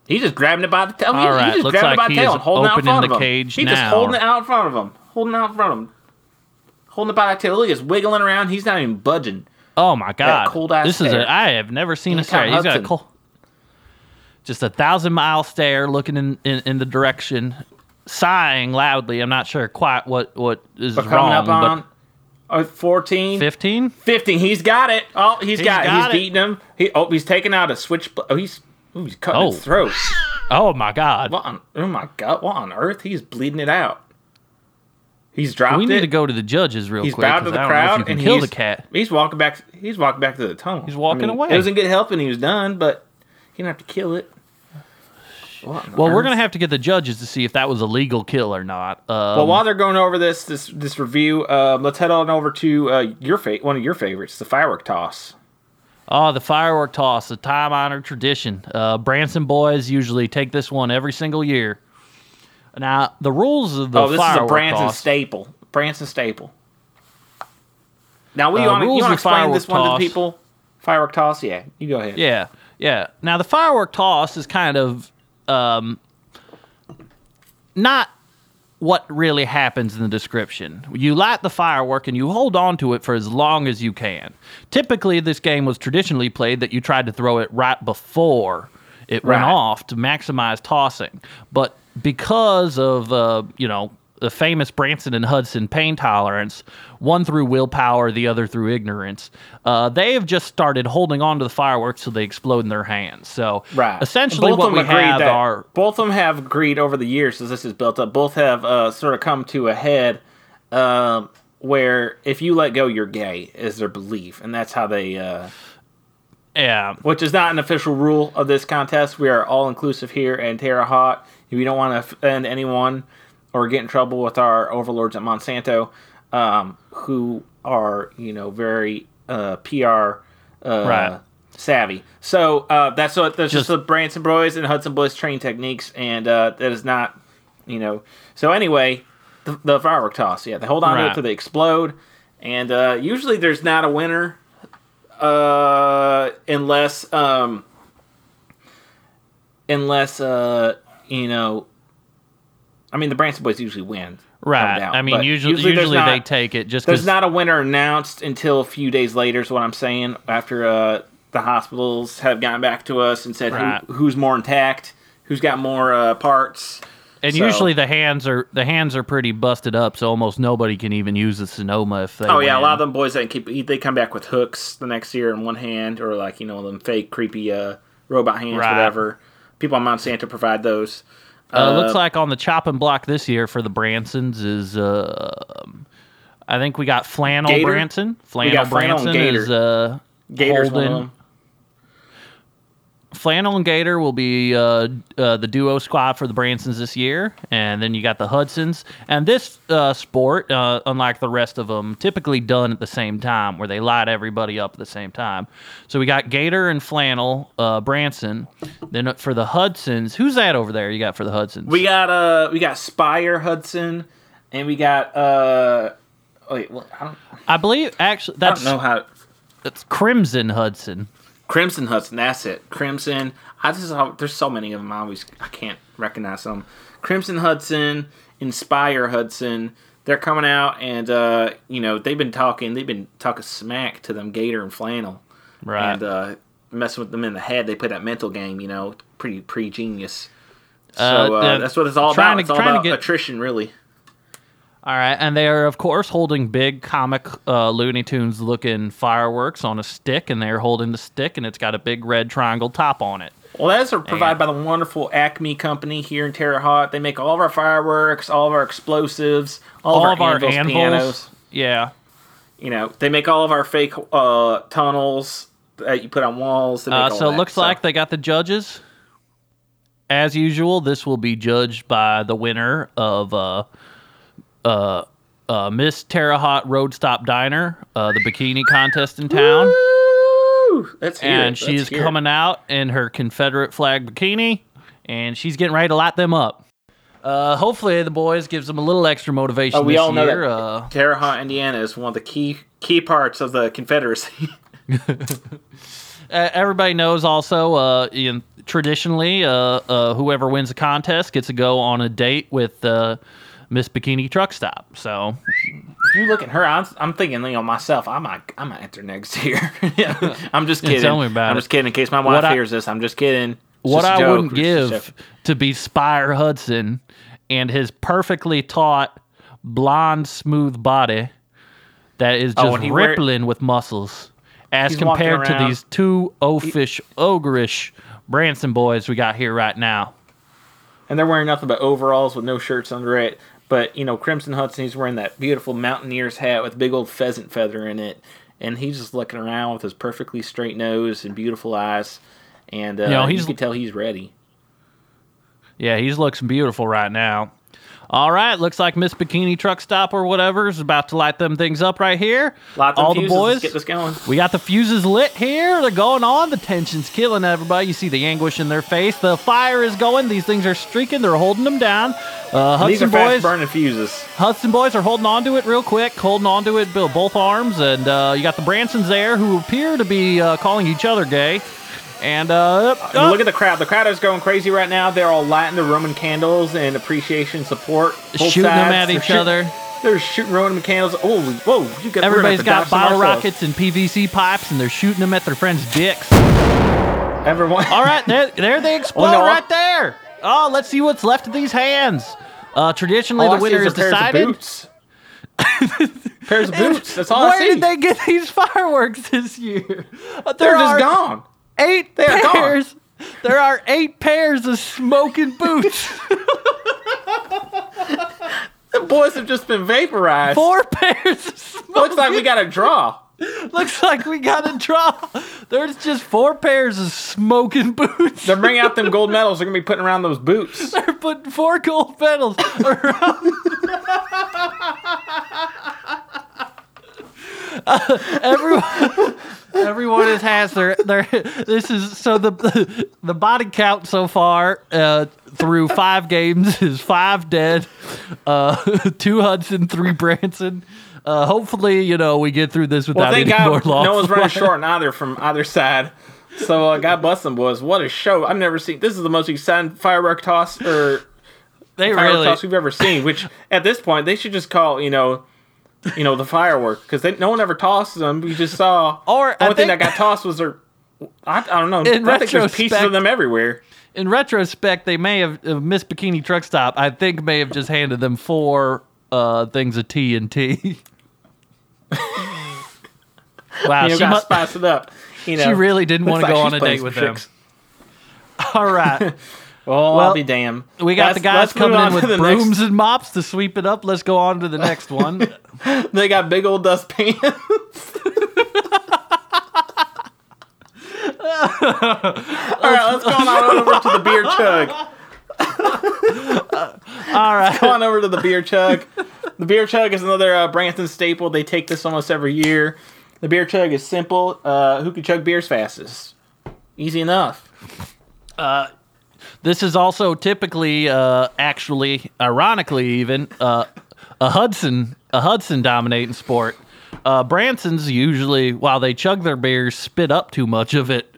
He's just grabbing it by the tail. All he's just looks grabbing like it by the he tail and holding out in opening front the of him. cage He's just now. holding it out in front of him. Holding it out in front of him. Holding it by the tail. Look, it's wiggling around. He's not even budging. Oh my god! cold-ass this is stare. a. I have never seen a stare. He's got a Hudson. cold, just a thousand mile stare, looking in, in in the direction, sighing loudly. I'm not sure quite what what is But coming wrong, up on uh, 14 15 15 he's got it. Oh, he's, got, it. got He's it. beating him. He oh, he's taking out a switch. Oh, he's ooh, he's cutting Oh. his throat. Oh my god! What on? Oh my god! What on earth? He's bleeding it out. He's dropped we it. need to go to the judges real He's quick. bowed to the I don't know if crowd and kill he's, the cat. He's walking back. He's walking back to the tunnel. He's walking I mean, away. It wasn't good help and he was done, but he didn't have to kill it. What on Well, we're earth? gonna have to get the judges to see if that was a legal kill or not. Um, Well, while they're going over this this this review, um, let's head on over to uh, your fa- one of your favorites, the firework toss. Oh, the firework toss, a time honored tradition. Uh, Branson boys usually take this one every single year. Now, the rules of the oh, this is a firework Branson toss. staple. Branson staple. Now, we Uh, want to rules you of want to explain this firework one to toss. the people? Firework toss, yeah. You go ahead. Yeah, yeah. Now, the firework toss is kind of um, not what really happens in the description. You light the firework and you hold on to it for as long as you can. Typically, this game was traditionally played that you tried to throw it right before it went off to maximize tossing. But because of uh, you know the famous Branson and Hudson pain tolerance, one through willpower, the other through ignorance, uh, they have just started holding on to the fireworks so they explode in their hands. So Right. essentially, Both what of we them have are both of them have agreed over the years as this is built up. Both have uh, sort of come to a head um, where if you let go, you're gay is their belief, and that's how they. Uh, yeah. which is not an official rule of this contest. We are all inclusive here and Haute. If you don't want to offend anyone or get in trouble with our overlords at Monsanto, um, who are you know very uh, PR uh, Right. savvy. So uh, that's what that's just, Just- the Branson boys and Hudson boys training techniques, and uh, that is not you know. So anyway, the, the firework toss, yeah, they hold on to it till they explode, and uh, usually there's not a winner uh unless um unless uh you know i mean the branson boys usually win Right. doubt, I mean, usually, there's usually, they take it just there's not a winner announced until a few days later is what i'm saying after uh the hospitals have gotten back to us and said Right. who, who's more intact who's got more uh parts And So- usually the hands are the hands are pretty busted up, so almost nobody can even use the Sonoma if they. Oh yeah, a lot of them boys that keep they come back with hooks the next year in one hand, or like you know them fake creepy uh, robot hands, Right. whatever. People on Monsanto provide those. Uh, looks like on the chopping block this year for the Bransons is uh, I think we got Flannel Gator? Branson. Flannel got Flannel and Branson Gator. is uh, Gators holding. Flannel and Gator will be uh, uh, the duo squad for the Bransons this year, and then you got the Hudsons. And this uh, sport, uh, unlike the rest of them, typically done at the same time, where they light everybody up at the same time. So we got Gator and Flannel uh, Branson. Then for the Hudsons, who's that over there? You got for the Hudsons? We got uh we got Spire Hudson, and we got uh wait what I don't, I believe actually I that's don't know how that's Crimson Hudson. Crimson Hudson. That's it. Crimson. I just there's so many of them. I always I can't recognize them. Crimson Hudson, Inspire Hudson. They're coming out, and uh, you know they've been talking. They've been talking smack to them Gator and Flannel, Right. and uh, messing with them in the head. They play that mental game. You know, pretty pretty genius. So Uh, uh, that's what it's all trying about. to- It's all trying to about get- attrition, really. All right, and they are of course holding big comic uh, Looney Tunes looking fireworks on a stick, and they're holding the stick, and it's got a big red triangle top on it. Well, that's provided by the wonderful Acme company here in Terre Haute. They make all of our fireworks, all of our explosives, all, All of our, anvils, anvils, pianos. yeah. You know, they make all of our fake uh, tunnels that you put on walls. Uh, so it looks like they got the judges. As usual, this will be judged by the winner of uh, uh, Miss Terre Haute Road Stop Diner, uh, the bikini contest in town. And she's Let's hear it. coming out in her Confederate flag bikini, and she's getting ready to light them up. Uh, hopefully, the boys gives them a little extra motivation Oh, we this all know year. that Uh, Terre Haute, Indiana, is one of the key key parts of the Confederacy. Everybody knows also, uh, in, traditionally, uh, uh, whoever wins the contest gets to go on a date with uh, Miss Bikini Truck Stop. So, If you look at her, I'm, I'm thinking, you know, myself, I might, I might enter next year. yeah, I'm just kidding. tell me about I'm it. just kidding. In case my wife What I- hears this, I'm just kidding. It's what just a I joke. wouldn't It's just a give joke. to be Spire Hudson and his perfectly taut, blonde, smooth body that is Oh, just he wear- rippling with muscles as He's walking compared to around- these two oafish, ogreish Branson boys we got here right now. and they're wearing nothing but overalls with no shirts under it. But you know, Crimson Hudson, he's wearing that beautiful mountaineer's hat with a big old pheasant feather in it, and he's just looking around with his perfectly straight nose and beautiful eyes, and uh, You know, you can tell he's ready. Yeah, he looks beautiful right now. All right, looks like Miss Bikini Truck Stop or whatever is about to light them things up right here. All fuses, the let's boys. get this going. We got the fuses lit here. They're going on. The tension's killing everybody. You see the anguish in their face. The fire is going. These things are streaking. They're holding them down. Uh, These are Hudson fast burning fuses. Hudson boys are holding on to it real quick, holding on to it with both arms, and uh, you got the Bransons there who appear to be uh, calling each other gay. And uh, Look at the crowd. The crowd is going crazy right now. They're all lighting the Roman candles in appreciation, support. Shooting them sides. at They're each shoot- other. They're shooting Roman candles. Oh, whoa! You got, we're gonna have Everybody's got bottle rockets and PVC pipes, and they're shooting them at their friends' dicks. Everyone. All right, there, there they explode no. right there. Oh, let's see what's left of these hands. Uh, traditionally, All the winner is is decided. Of boots. pairs of boots. That's all I Where did they get these fireworks this year? Uh, They're There just are gone. Eight They gone. pairs. There are eight pairs of smoking boots. The boys have just been vaporized. Four pairs of smoking. Boots. Looks like we got a draw. Looks like we got a draw. There's just four pairs of smoking boots. They're bringing out them gold medals. They're gonna be putting around those boots. They're putting four gold medals around. Uh, everyone, everyone has, has their their. This is so the the body count so far uh, through five games is five dead, uh, two Hudson, three Branson. Uh, hopefully, you know we get through this without thank any more God loss. no one's running short on either from either side. So uh, God bless them, boys. What a show! I've never seen. This is the most exciting firework toss or They firework really toss we've ever seen. Which at this point they should just call you know, you know the firework because no one ever tosses them. We just saw. Or, the only thing that got tossed was their. I, I don't know. In I think there's pieces of them everywhere. in retrospect, they may have uh, Miss Bikini Truck Stop. I think may have just handed them four uh, things of TNT. wow, You know, she, mu- spice it up. You know, she really didn't want to like go on a date with some them. All right, Well, Well, I'll be damned. we got Let's- the guys coming in with brooms next- and mops to sweep it up. Let's go on to the next one. They got big old dustpans. All right, let's go on over to the beer chug. All right, Go on over to the beer chug. The beer chug is another uh, Branson staple. They take this almost every year. The beer chug is simple. Uh, who can chug beers fastest? Easy enough. This is also typically, uh, actually, ironically, even uh, a Hudson, a Hudson dominating sport. Uh, Branson's usually, while they chug their beers, spit up too much of it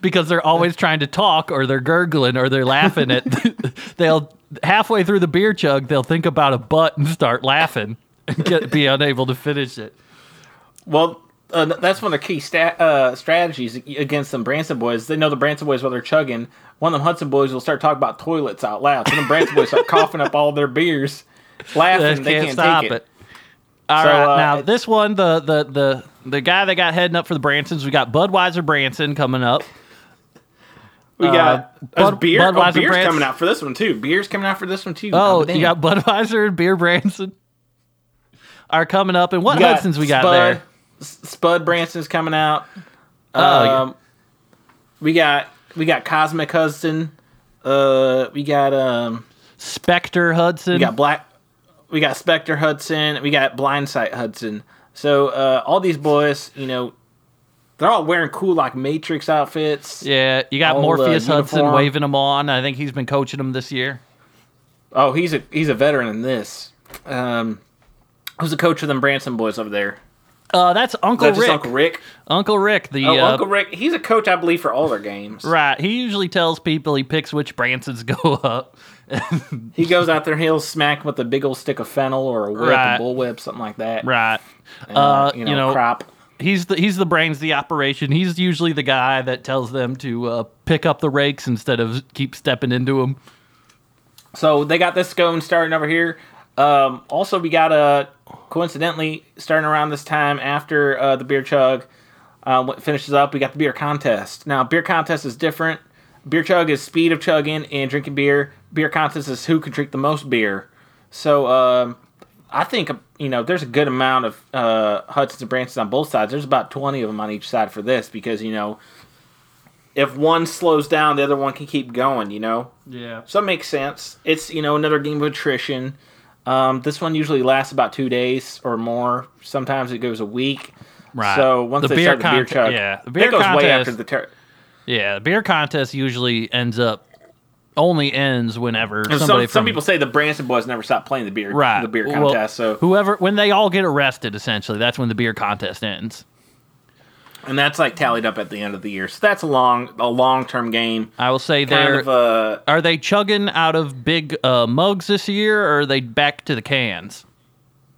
because they're always trying to talk or they're gurgling or they're laughing at. they'll halfway through the beer chug, they'll think about a butt and start laughing and get, be unable to finish it. Well, uh, that's one of the key sta- uh, strategies against some Branson boys. They know the Branson boys while they're chugging. One of them Hudson boys will start talking about toilets out loud. So the Branson boys start coughing up all their beers, They laughing. They can't, can't stop it. it. All So, right, uh, now this one, the the the the guy that got heading up for the Bransons, we got Budweiser Branson coming up. We got Bud- uh, beer. Oh, Budweiser beer's Branson. coming out for this one too. Beer's coming out for this one too. Oh, damn. you got Budweiser and Beer Branson are coming up, and what We got Hudsons we got Spud, there? Spud Branson's coming out. Oh, yeah. um, we got we got Cosmic Hudson. Uh, we got um, Spectre Hudson. we got Black. We got Spectre Hudson. We got Blindsight Hudson. So uh, all these boys, you know, they're all wearing cool like Matrix outfits. yeah, you got all, uh, Morpheus Hudson uniform. waving them on. I think he's been coaching them this year. Oh, he's a he's a veteran in this. Um, who's the coach of them Branson boys over there? Uh, that's Uncle That's Rick. Uncle Rick. Uncle Rick, the Oh, uh, Uncle Rick. He's a coach, I believe, for all their games. right. He usually tells people he picks which Bransons go up. He goes out there and he'll smack with a big old stick of fennel or a whip, Right. a bullwhip, something like that. Right. And, Uh, you know, crop. he's the he's the brains the operation. He's usually the guy that tells them to uh, pick up the rakes instead of keep stepping into them. So they got this going starting over here. Um, also, we got uh, coincidentally starting around this time after uh, the beer chug uh, finishes up. We got the beer contest. Now, beer contest is different. Beer chug is speed of chugging and drinking beer. Beer contest is who can drink the most beer. So um, I think you know there's a good amount of uh, Hudson's and Bransons on both sides. There's about 20 of them on each side for this because you know if one slows down, the other one can keep going. You know. Yeah. So it makes sense. It's you know another game of attrition. Um, this one usually lasts about two days or more. Sometimes it goes a week. Right. So once The they beer start the beer chug, yeah, the beer it goes way contest- after the ter- Yeah. The beer contest usually ends up only ends whenever somebody some, some people say the Branson boys never stopped playing the beer right the beer Well, contest. so whoever when they all get arrested, essentially, that's when the beer contest ends. And that's like tallied up at the end of the year. So that's a long a long term game. I will say Kind they're of uh are they chugging out of big uh, mugs this year, or are they back to the cans?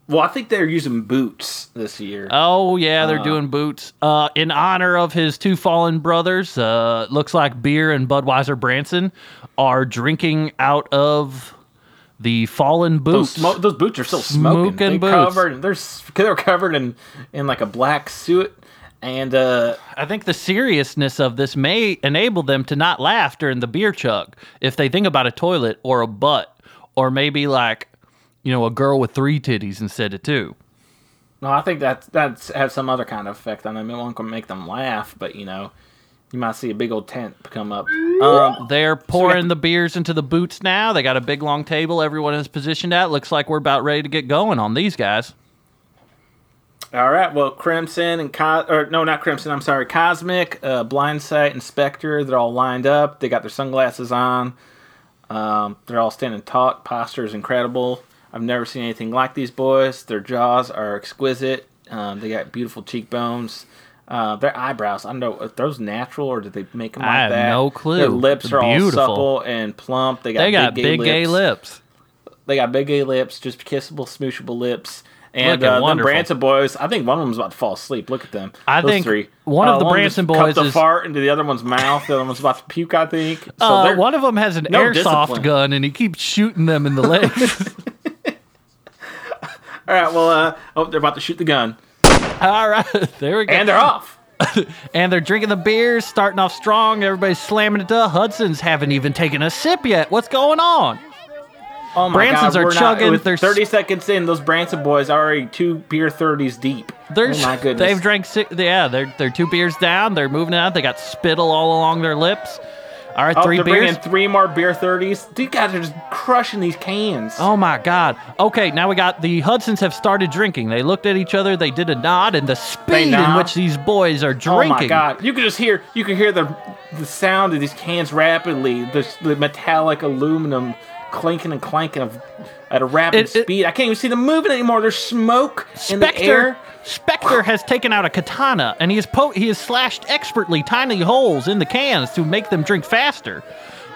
well, I think they're using boots this year. Oh yeah, they're doing boots. Uh, in honor of his two fallen brothers, uh, looks like Beer and Budweiser Branson are drinking out of the fallen those, boots. those boots are still smoking. Smoking They're boots. covered. They're they're covered in in like a black suit. And uh, I think the seriousness of this may enable them to not laugh during the beer chug if they think about a toilet or a butt or maybe like you know a girl with three titties instead of two. No, I think that that's has some other kind of effect on them. It won't make them laugh, but you know, you might see a big old tent come up. Um, They're pouring the beers into the boots now. They got a big long table everyone is positioned at. Looks like we're about ready to get going on these guys. All right, well, Crimson and Co- or no, not Crimson. I'm sorry, Cosmic, uh, Blindsight, and Spectre. They're all lined up. They got their sunglasses on. Um, they're all standing taut. Posture is incredible. I've never seen anything like these boys. Their jaws are exquisite. Um, they got beautiful cheekbones. Uh, their eyebrows, I don't know, are those natural or did they make them like I have that? no clue. Their lips are all supple and plump. They got They got big, big gay lips. They got big gay lips, just kissable, smooshable lips. And uh, them. Branson boys, I think one of them's about to fall asleep. Look at them. I Those think three. one of Uh, the just Branson cupped boys a is- fart into the other one's mouth. The other one's about to puke. I think. So Uh, one of them has an no airsoft discipline. gun and he keeps shooting them in the legs. all right. Well, uh, oh, they're about to shoot the gun, All right, there we go. and they're off. And they're drinking the beers, starting off strong. Everybody's slamming it up. Hudson's haven't even taken a sip yet. What's going on? Oh my Bransons God, are not- chugging, they're Thirty seconds in, those Branson boys are already two beer thirties deep. They're, oh my goodness. They've drank six. Yeah, they're they're two beers down. They're moving out. They got spittle all along their lips. All right, Oh, three beers. bringing three more beer thirties. These guys are just crushing these cans. Oh my God. Okay, now we got the Hudsons have started drinking. They looked at each other. They did a nod, and the speed in which these boys are drinking. Oh my god! You can just hear you can hear the the sound of these cans rapidly. The, the metallic aluminum clinking and clanking of at a rapid It- it- speed. I can't even see them moving anymore. There's smoke in the Spectre, air. Spectre has taken out a katana and he has po- he has slashed expertly tiny holes in the cans to make them drink faster.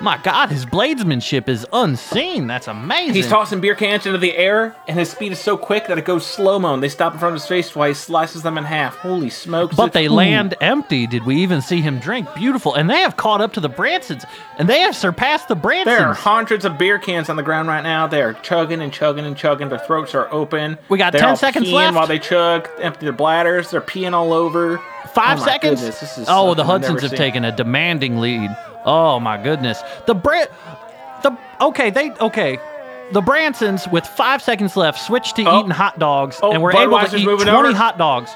My God, his bladesmanship is unseen. That's amazing. He's tossing beer cans into the air, and his speed is so quick that it goes slow mo. And they stop in front of his face while he slices them in half. Holy smokes! but they Ooh. land empty. Did we even see him drink? Beautiful. And they have caught up to the Bransons, and they have surpassed the Bransons. There are hundreds of beer cans on the ground right now. They are chugging and chugging and chugging. Their throats are open. We got They're 10 all seconds peeing left. while they chug. Empty their bladders. They're peeing all over. Five Oh my seconds. goodness, this is oh, the Hudsons have taken a demanding lead. Oh my goodness. The Brit, the okay, they okay. The Bransons, with five seconds left, switched to Oh. eating hot dogs, Oh, and were able to eat moving twenty over. hot dogs.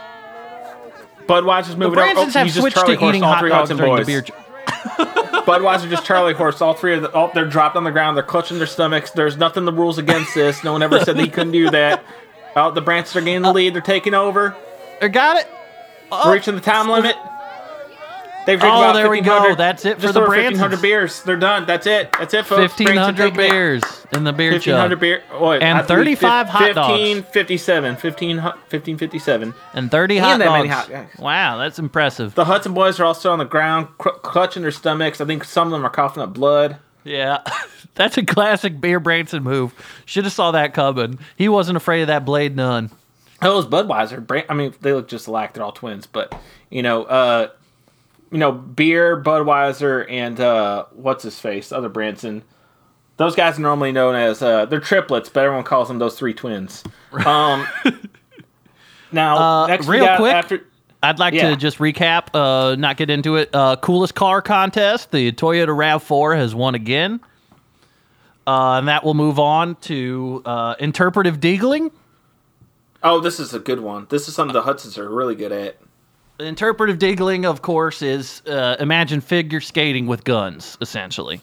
Budweiser's The moving over. Oh, Bransons have he's just switched Charlie to Horse eating all hot three dogs during boys. the beer. ch- Budweiser just Charlie Horse. All three of the oh, they're dropped on the ground. They're clutching their stomachs. There's nothing the rules against this. No one ever said that he couldn't do that. Oh, the Bransons are gaining the lead. They're taking over. They got it. We're reaching the time oh. limit. They've drank Oh, about there we go. That's it for the over Bransons. 1,500 beers. They're done. That's it. That's it, folks. Fifteen Branson hundred taking it. beers in the beer 1,500 chug, beer. Oh, wait, And I 35 fif- hot dogs. 1557. 15, 1557. and thirty And hot that many hot dogs. Wow, that's impressive. The Hudson boys are all still on the ground, cr- clutching their stomachs. I think some of them are coughing up blood. Yeah, that's a classic Beer Branson move. Should have saw that coming. He wasn't afraid of that blade none. Oh, it was Budweiser. Bran- I mean, they look just alike. They're all twins, but you know, uh, you know, beer, Budweiser, and uh, what's his face, the other Branson. Those guys are normally known as uh, they're triplets, but everyone calls them those three twins. Um, now, Uh, next real quick, after I'd like Yeah. to just recap, uh, not get into it. Uh, coolest car contest. The Toyota RAV4 has won again. Uh, and that will move on to uh, interpretive deagling. oh, this is a good one. This is something the Hudsons are really good at. Interpretive deagling, of course, is uh, imagine figure skating with guns, essentially.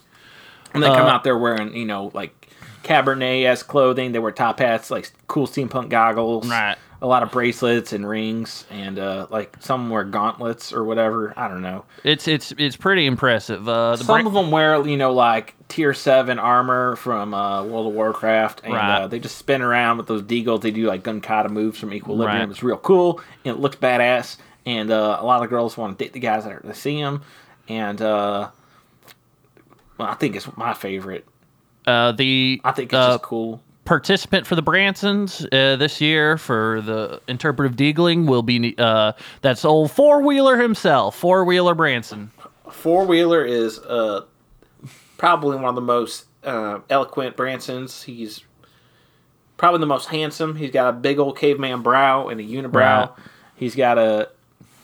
And they come Uh, out there wearing, you know, like Cabernet s clothing. They wear top hats, like cool steampunk goggles. Right. A lot of bracelets and rings, and uh, like some wear gauntlets or whatever. I don't know. It's it's it's pretty impressive. Uh, Some Bra- of them wear, you know, like tier seven armor from uh, World of Warcraft, and Right. uh, they just spin around with those deagles. They do like gun kata moves from Equilibrium. Right. It's real cool, and it looks badass. And uh, a lot of girls want to date the guys that are, they see them, and uh, well, I think it's my favorite. uh, the I think it's uh, just cool. participant for the Bransons uh, this year for the interpretive deagling will be uh, that's old four wheeler himself, four wheeler Branson. Four wheeler is uh, probably one of the most uh, eloquent Bransons. He's probably the most handsome. He's got a big old caveman brow and a unibrow. Right. He's got a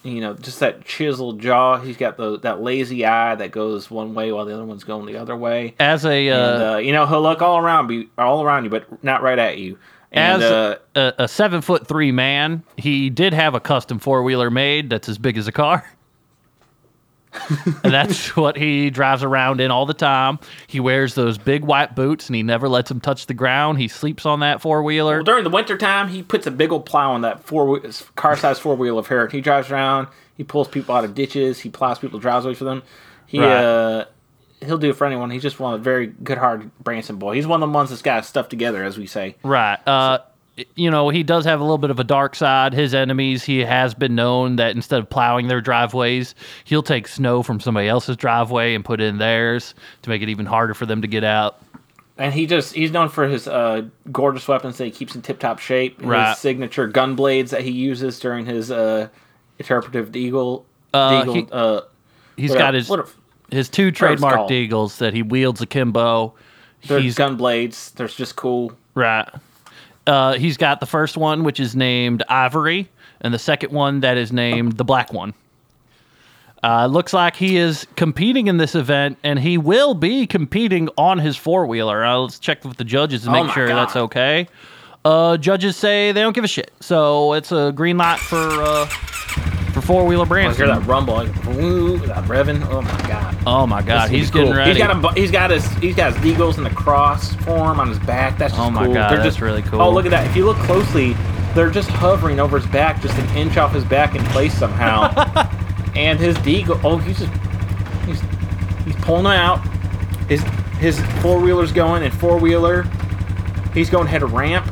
you know just that chiseled jaw. He's got the that lazy eye that goes one way while the other one's going the other way. As a uh, and uh, you know he'll look all around you, all around you, but not right at you. And, as uh, a, a seven foot three man, he did have a custom four wheeler made that's as big as a car. and that's what he drives around in all the time. He wears those big white boots and he never lets them touch the ground. He sleeps on that four wheeler. Well, during the winter time, he puts a big old plow on that four car size four wheel of her. He drives around. He pulls people out of ditches. He plows people's driveways for them. He Right. uh, he'll do it for anyone. He's just one of a very good hearted Branson boy. He's one of the ones that's got stuff together, as we say. Right. Uh, you know, he does have a little bit of a dark side. His enemies, he has been known that instead of plowing their driveways, he'll take snow from somebody else's driveway and put it in theirs to make it even harder for them to get out. And he just he's known for his uh, gorgeous weapons that he keeps in tip top shape. Right. His signature gun blades that he uses during his uh, interpretive deagle. Uh, deagle he- uh, He's got a- his a- his two trademark called. eagles that he wields akimbo. They're He's gun blades. They're just cool. right. Uh, he's got the first one, which is named Ivory, and the second one that is named the Black One. Uh, looks like he is competing in this event, and he will be competing on his four wheeler. Uh, let's check with the judges to Oh make sure God. that's okay. Uh, judges say they don't give a shit, so it's a green light for four wheeler I hear that rumble, like, that revving. Oh my god. Oh my god, he's cool. getting ready. He's got a, he's got his he's got his eagles in the cross form on his back. That's just Oh my cool. God, They're just, really oh, cool. Oh look at that! If you look closely, they're just hovering over his back, just an inch off his back in place somehow. and his deagle, oh he's just he's he's pulling out. His his four wheeler's going and four wheeler. He's going head a ramp.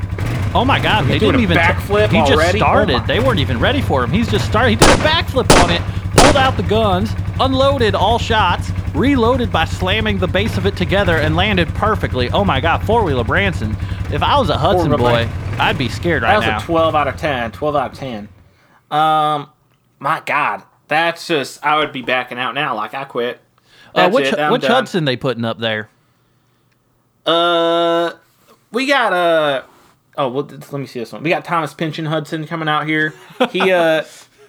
Oh my god, they doing didn't even backflip He just already? Oh started. my- they weren't even ready for him. He's just started. He did a backflip on it, pulled out the guns, unloaded all shots, reloaded by slamming the base of it together, and landed perfectly. Oh my god, four wheeler Branson. If I was a Hudson boy, I'd be scared right now. That was now. a 12 out of 10. 12 out of 10. Um, my God, that's just I would be backing out now. Like I quit. uh, That's which it, which done. Hudson they putting up there? Uh, we got uh oh well. Let me see this one. We got Thomas Pynchon Hudson coming out here. He uh.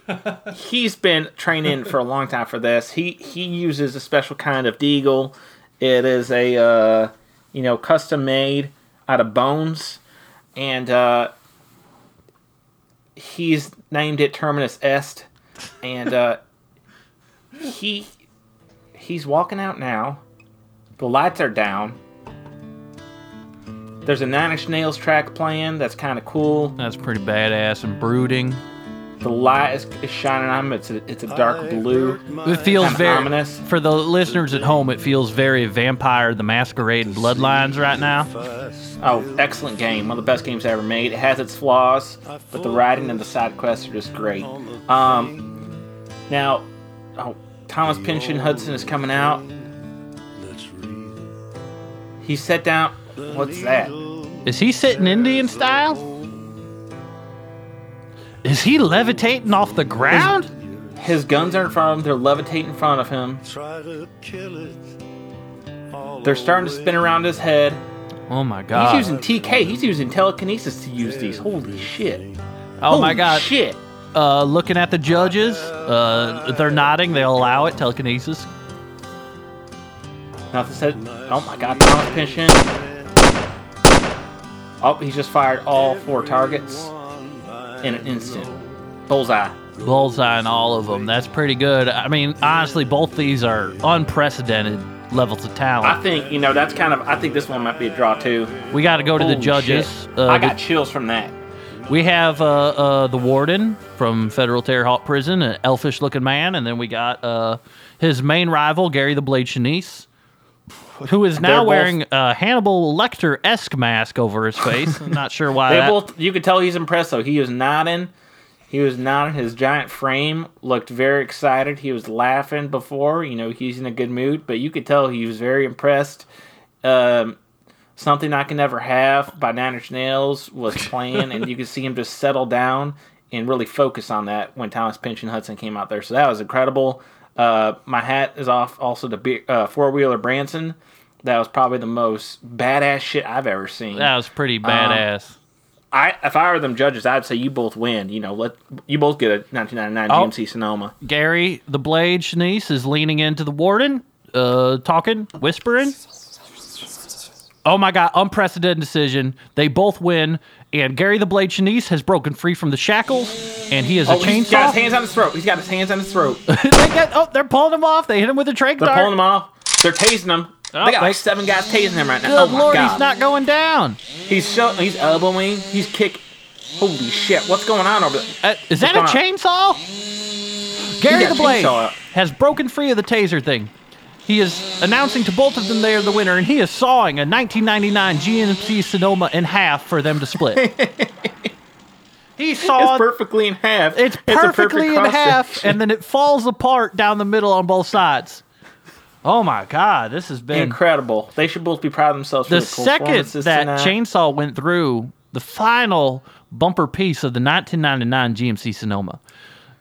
He's been training for a long time for this. He he uses a special kind of deagle. It is a uh, you know custom made out of bones, and uh, he's named it Terminus Est, and uh, he he's walking out now. The lights are down. There's a Nine Inch Nails track playing that's kind of cool. That's pretty badass and brooding. The light is, is shining on him. It's a, it's a dark blue. It feels Kinda very ominous. for the listeners at home. It feels very Vampire the Masquerade and Bloodlines right now. Oh, excellent game. One of the best games I ever made. It has its flaws, but the writing and the side quests are just great. Um, now, oh, Thomas Pynchon Hudson is coming out. He sat down. What's that? Is he sitting Indian style? Is he levitating off the ground? His guns are in front of him. They're levitating in front of him. They're starting to spin around his head. Oh my god. He's using TK. He's using telekinesis to use these. Holy shit. oh my god! Shit. Uh, looking at the judges, uh, they're nodding. They'll allow it. Telekinesis. Nothing said. Oh my god, Thomas Pynchon. Oh, he's just fired all four targets in an instant. Bullseye. Bullseye on all of them. That's pretty good. I mean, honestly, both these are unprecedented levels of talent. I think, you know, that's kind of, I think this one might be a draw too. We got to go to the judges. Uh, I the- got chills from that. We have uh, uh, the warden from Federal Terre Haute Prison, an elfish looking man, and then we got uh, his main rival, Gary the Blade Shanice, who is now both- wearing a Hannibal Lecter esque mask over his face. I'm not sure why They that. both, you could tell he's impressed though. He was nodding. He was nodding. His giant frame looked very excited. He was laughing before. You know, he's in a good mood, but you could tell he was very impressed. Um, Something I Can Never Have by Nine Inch Nails was playing, and you could see him just settle down and really focus on that when Thomas Pynchon Hudson came out there. So that was incredible. Uh, my hat is off also to Be- uh, Four Wheeler Branson. That was probably the most badass shit I've ever seen. that was pretty Um, badass. I if I were them judges, I'd say you both win. You know, let you both get a 1999 Oh. GMC Sonoma. Gary the Blade Shanice is leaning into the warden, uh, talking, whispering. Oh my god, unprecedented decision. They both win, and Gary the Blade Shanice has broken free from the shackles, and he is a chainsaw. he's got his hands on his throat. He's got his hands on his throat. they get, oh, they're pulling him off. They hit him with a trank They're dart. pulling him off. They're tasing him. Oh, they got like seven guys tasing him right now. Good oh my lord, god. he's not going down. He's so he's elbowing. He's kick. Holy shit! What's going on over there? Uh, is that a going on? chainsaw? Gary the Blade has broken free of the taser thing. He is announcing to both of them they are the winner, and he is sawing a 1999 GMC Sonoma in half for them to split. he It's sawed perfectly in half. it's a perfect perfectly in half, and then it falls apart down the middle on both sides. Oh my god, this has been incredible. They should both be proud of themselves. the for second that tonight. chainsaw went through the final bumper piece of the 1999 GMC Sonoma.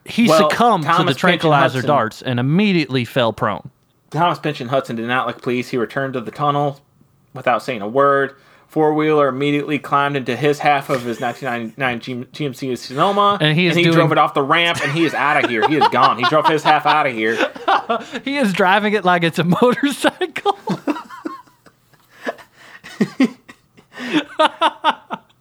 He Well, succumbed to the tranquilizer Hudson- darts and immediately fell prone. Thomas Pynchon Hudson did not look pleased. He returned to the tunnel without saying a word. Four wheeler immediately climbed into his half of his 1999 G- GMC Sonoma, And he is he doing- drove it off the ramp, and he is out of here. He is gone. He drove his half out of here. He is driving it like it's a motorcycle.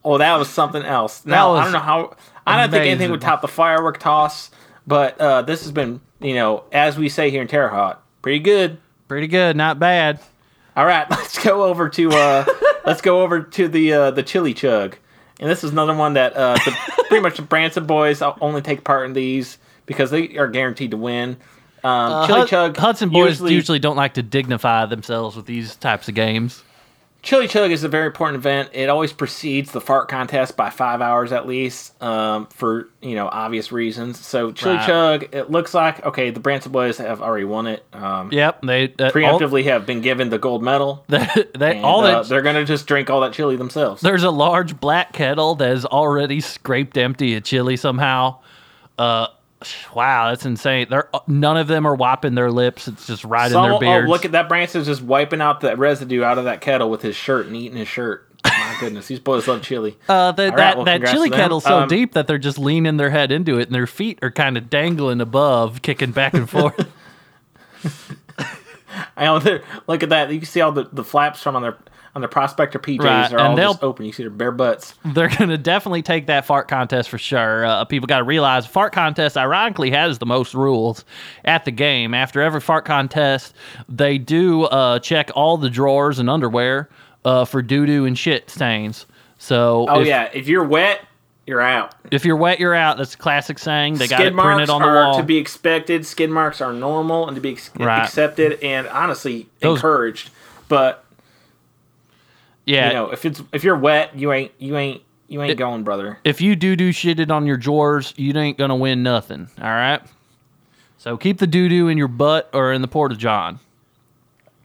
Oh, that was something else. Now I don't know how. I don't think anything would top the firework toss, but uh, this has been, you know, as we say here in Terre Haute, pretty good. Pretty good, not bad. All right, let's go over to uh, let's go over to the uh, the chili chug, and this is another one that uh, the, pretty much the Branson boys only take part in these because they are guaranteed to win. Um, chili Hud- chug Hudson boys usually, usually don't like to dignify themselves with these types of games. Chili Chug is a very important event. It always precedes the fart contest by five hours at least, um, for you know obvious reasons. So Chili Right. Chug, it looks like okay, the Branson boys have already won it. Um, Yep, they uh, all, preemptively have been given the gold medal. they, they, And, all uh, that they're gonna just drink all that chili themselves. There's a large black kettle that is already scraped empty of chili somehow. Uh, wow, that's insane. They're none of them are wiping their lips. It's just right Some- in their oh, beards. look at that Branson's just wiping out the residue out of that kettle with his shirt and eating his shirt. My goodness, these boys love chili. uh, that All right, that, well, that chili kettle's so Um, deep that they're just leaning their head into it, and their feet are kind of dangling above, kicking back and forth. I know look at that. You can see all the, the flaps from on their on their prospector PJs Right, are and all they'll- just open. You see their bare butts. they're gonna definitely take that fart contest for sure. Uh, people got to realize fart contest ironically has the most rules at the game. After every fart contest, they do uh, check all the drawers and underwear uh, for doo doo and shit stains. So Oh if- yeah, if you're wet, you're out. If you're wet, you're out. That's a classic saying. They got it marks printed on the wall. to be expected. Skid marks are normal and to be ex- Right. accepted and honestly Those- encouraged. But yeah. you know, if it's if you're wet, you ain't you ain't you ain't going, brother. if you do do shitted on your drawers, you ain't gonna win nothing. All right. So keep the doo doo in your butt or in the porta john.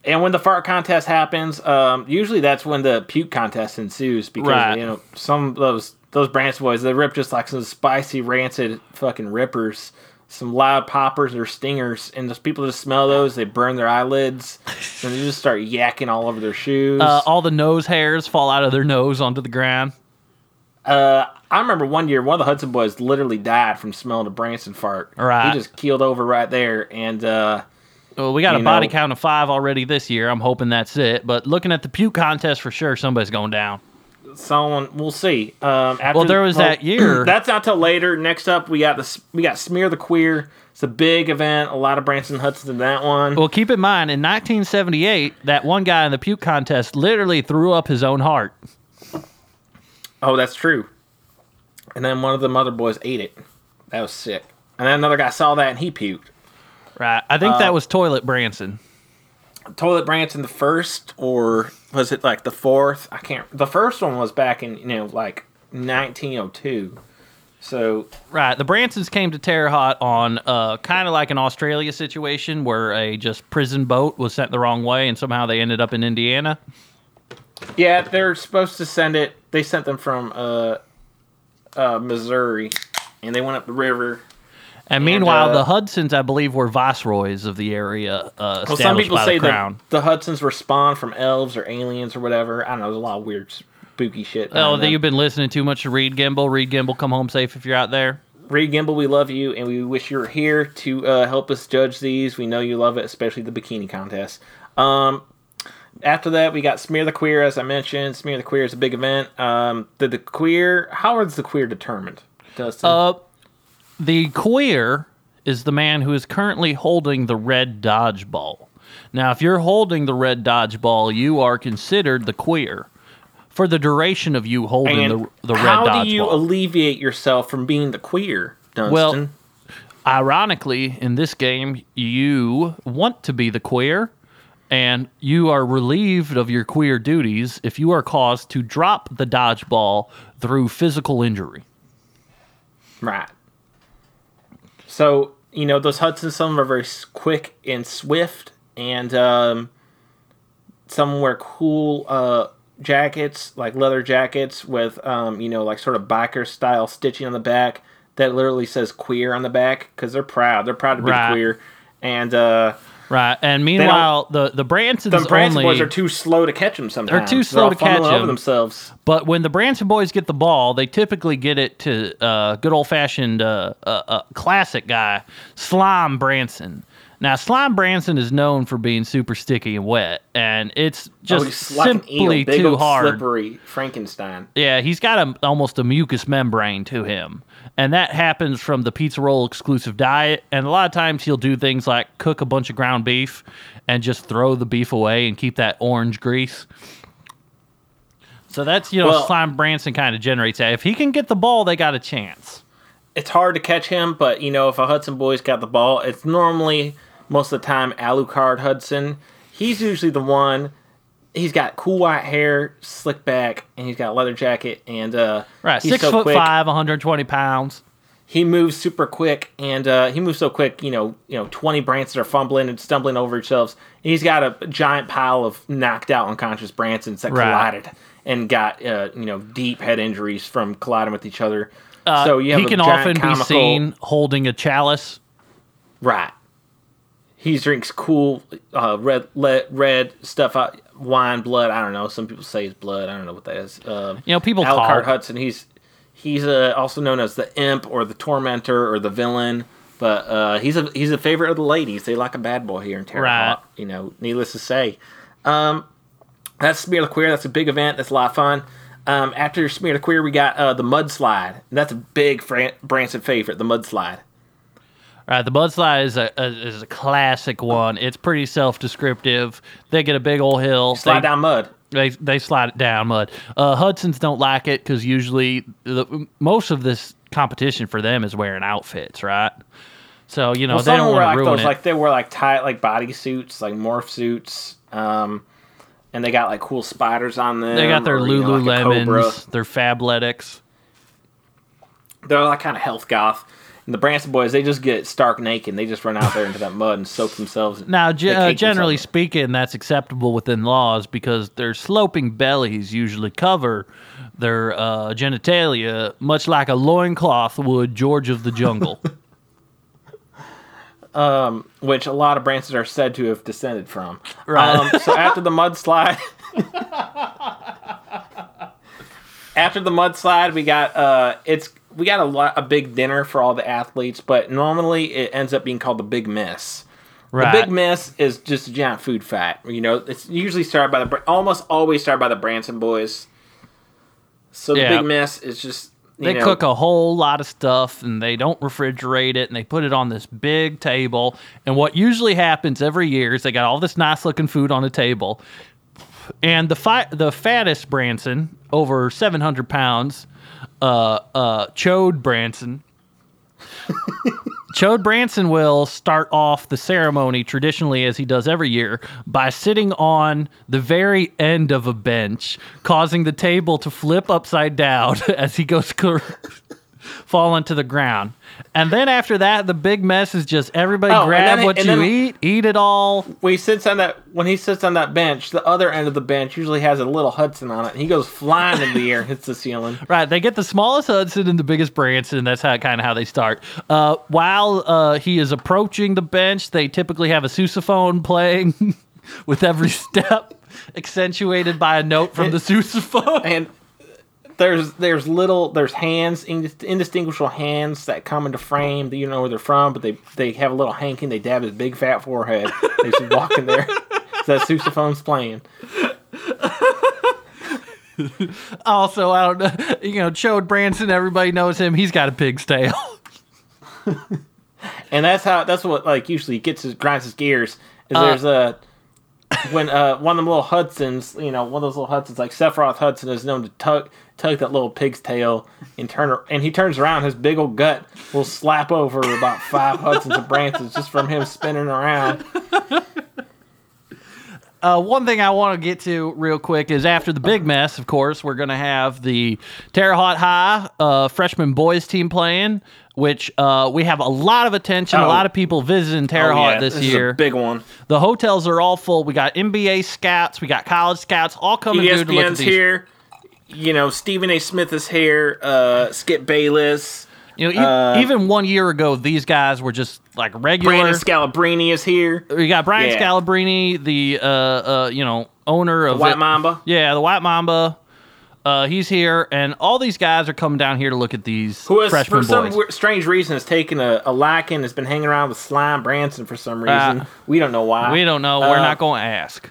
And when the fart contest happens, um, usually that's when the puke contest ensues because Right. you know some of those those Branson boys they rip just like some spicy rancid fucking rippers, some loud poppers or stingers, and those people just smell those, they burn their eyelids, and they just start yakking all over their shoes. Uh, all the nose hairs fall out of their nose onto the ground. Uh, I remember one year one of the Hudson boys literally died from smelling a Branson fart. Right. he just keeled over right there, and uh, Well, we got a You body count of five already this year. I'm hoping that's it. But looking at the puke contest for sure, somebody's going down. Someone we'll see. Um, after Well, there was that year- That's not till later. Next up, we got the we got smear the queer. It's a big event. A lot of Branson Hudsons in that one. Well, keep in mind, in 1978, that one guy in the puke contest literally threw up his own heart. Oh, that's true. And then one of the mother boys ate it. That was sick. And then another guy saw that and he puked. Right. I think Uh, that was Toilet Branson. Toilet Branson the first, or was it like the fourth? I can't. The first one was back in you know like 1902. So Right. The Bransons came to Terre Haute on uh, kind of like an Australia situation where a just prison boat was sent the wrong way and somehow they ended up in Indiana. yeah, they're supposed to send it. They sent them from uh, uh, Missouri, and they went up the river. And meanwhile, uh, the Hudsons, I believe, were viceroys of the area uh, Well, some people say the that the Hudsons were spawned from elves or aliens or whatever. I don't know. There's a lot of weird, spooky shit. Oh, that you've been listening too much to Reed Gimbel. Reed Gimbel, come home safe if you're out there. Reed Gimbel, we love you, and we wish you were here to uh, help us judge these. We know you love it, especially the bikini contest. Um, after that, we got Smear the Queer, as I mentioned. Smear the Queer is a big event. Um, did the queer? How is the queer determined? Dustin? Uh, the queer is the man who is currently holding the red dodgeball. Now, if you're holding the red dodgeball, you are considered the queer for the duration of you holding and the the red dodgeball. how do you alleviate yourself from being the queer, Dunstan? Well, Ironically, in this game, you want to be the queer, and you are relieved of your queer duties if you are caused to drop the dodgeball through physical injury. Right. So you know those Hudsons. Some of them are very quick and swift, and um, some wear cool uh, jackets, like leather jackets with um, you know like sort of biker style stitching on the back that literally says "queer" on the back because they're proud. They're proud to be Right. queer, and uh, Right, and meanwhile, the the Bransons the Branson only boys are too slow to catch them. Sometimes they're too slow all to catch fumbling over 'em. themselves. But when the Branson boys get the ball, they typically get it to uh, good old fashioned uh, uh, uh, classic guy, Slime Branson. Now, Slime Branson is known for being super sticky and wet, and it's just oh, like an simply big too hard. slippery Frankenstein. Yeah, he's got a, almost a mucous membrane to him. And that happens from the pizza roll exclusive diet. And a lot of times he'll do things like cook a bunch of ground beef and just throw the beef away and keep that orange grease. So that's, you know, Well- Slime Branson kind of generates that. If he can get the ball, they got a chance. it's hard to catch him, but you know, if a Hudson boy's got the ball, it's normally most of the time Alucard Hudson. He's usually the one. He's got cool white hair, slick back, and he's got a leather jacket, and uh, Right, he's six so foot quick. five, 120 pounds. He moves super quick, and uh, he moves so quick. You know, you know, twenty Bransons are fumbling and stumbling over themselves. And he's got a giant pile of knocked out, unconscious Bransons that Right. collided and got uh, you know deep head injuries from colliding with each other. Uh, so you have he a can often comical- be seen holding a chalice. Right. He drinks cool uh, red le- red stuff, out, wine, blood. I don't know. Some people say it's blood. I don't know what that is. Um, You know, people Alucard talk. Hudson. He's he's uh, also known as the imp or the tormentor or the villain. But uh, he's a he's a favorite of the ladies. They like a bad boy here in Terre Right. Haute. You know, needless to say. Um, that's Smear the Queer. That's a big event. That's a lot of fun. Um, after Smear the Queer, we got uh, the Mudslide. And that's a big Fran- Branson favorite. The Mudslide. Right, the mudslide is a, a is a classic one. It's pretty self descriptive. They get a big old hill. Slide they- down mud. They they slide it down mud. Uh, Hudson's don't like it because usually the, most of this competition for them is wearing outfits, right? So you know Well, they don't wear like ruin those, it. like they wear like tight like body suits, like morph suits, um, and they got like cool spiders on them. they got their or, you know, like. Lululemons, their Fabletics. They're like kind of health goth. And the Branson boys, they just get stark naked. They just run out there into that mud and soak themselves. Now, ge- uh, generally themselves. speaking, that's acceptable within laws because their sloping bellies usually cover their uh, genitalia, much like a loincloth would George of the Jungle. which a lot of Bransons are said to have descended from. Right. Um, so after the mudslide, after the mudslide, we got uh, it's we got a lot a big dinner for all the athletes, but normally it ends up being called the Big Miss. right. The Big Miss is just a giant food fight. You know, it's usually started by the Br- almost always started by the Branson boys. So the Yeah. Big Miss is just you They know, cook a whole lot of stuff and they don't refrigerate it and they put it on this big table. And what usually happens every year is they got all this nice looking food on the table. And the fi- the fattest Branson, over 700 pounds, uh, uh, Chode Branson. Chode Branson will start off the ceremony traditionally, as he does every year, by sitting on the very end of a bench, causing the table to flip upside down as he goes fall into the ground. And then after that, the big mess is just everybody Oh, grab what and you eat, eat it all. when he sits on that when he sits on that bench, the other end of the bench usually has a little Hudson on it, and he goes flying in the air and hits the ceiling. Right, they get the smallest Hudson and the biggest Branson. That's how kind of how they start. Uh, while uh, he is approaching the bench, they typically have a sousaphone playing with every step, accentuated by a note from the sousaphone. And there's there's little there's hands indistinguishable hands that come into frame that you don't know where they're from, but they they have a little hanky and they dab his big fat forehead. They just walk in there. that sousaphone's playing. Also, I don't know, you know, Chode Branson. Everybody knows him. He's got a pig's tail. and that's how that's what like usually gets his grinds his gears. Is Uh, there's a when uh one of them little Hudsons, you know, one of those little Hudsons like Sephiroth Hudson is known to tug tug that little pig's tail and turn and he turns around, his big old gut will slap over about five Hudsons and Bransons just from him spinning around. Uh, one thing I want to get to real quick is after the big mess, of course, we're going to have the Terre Haute High uh, freshman boys team playing, which uh, we have a lot of attention, a Oh. lot of people visiting Terre Oh, Haute yeah, this, is a year. big one. the hotels are all full. We got NBA scouts, we got college scouts, all coming through to look at these. here. You know, Stephen A. Smith is here. Uh, Skip Bayless. You know, e- Uh, even one year ago, these guys were just like regular. Brandon Scalabrini is here. we got Brian Yeah. Scalabrini, the uh, uh, you know owner of the White it- Mamba. Yeah, the White Mamba. Uh, he's here, and all these guys are coming down here to look at these Who has, freshman for some weird, strange reason, has taken a, a liking, has been hanging around with Slime Branson for some reason. Uh, we don't know why. we don't know. We're Uh, not going to ask.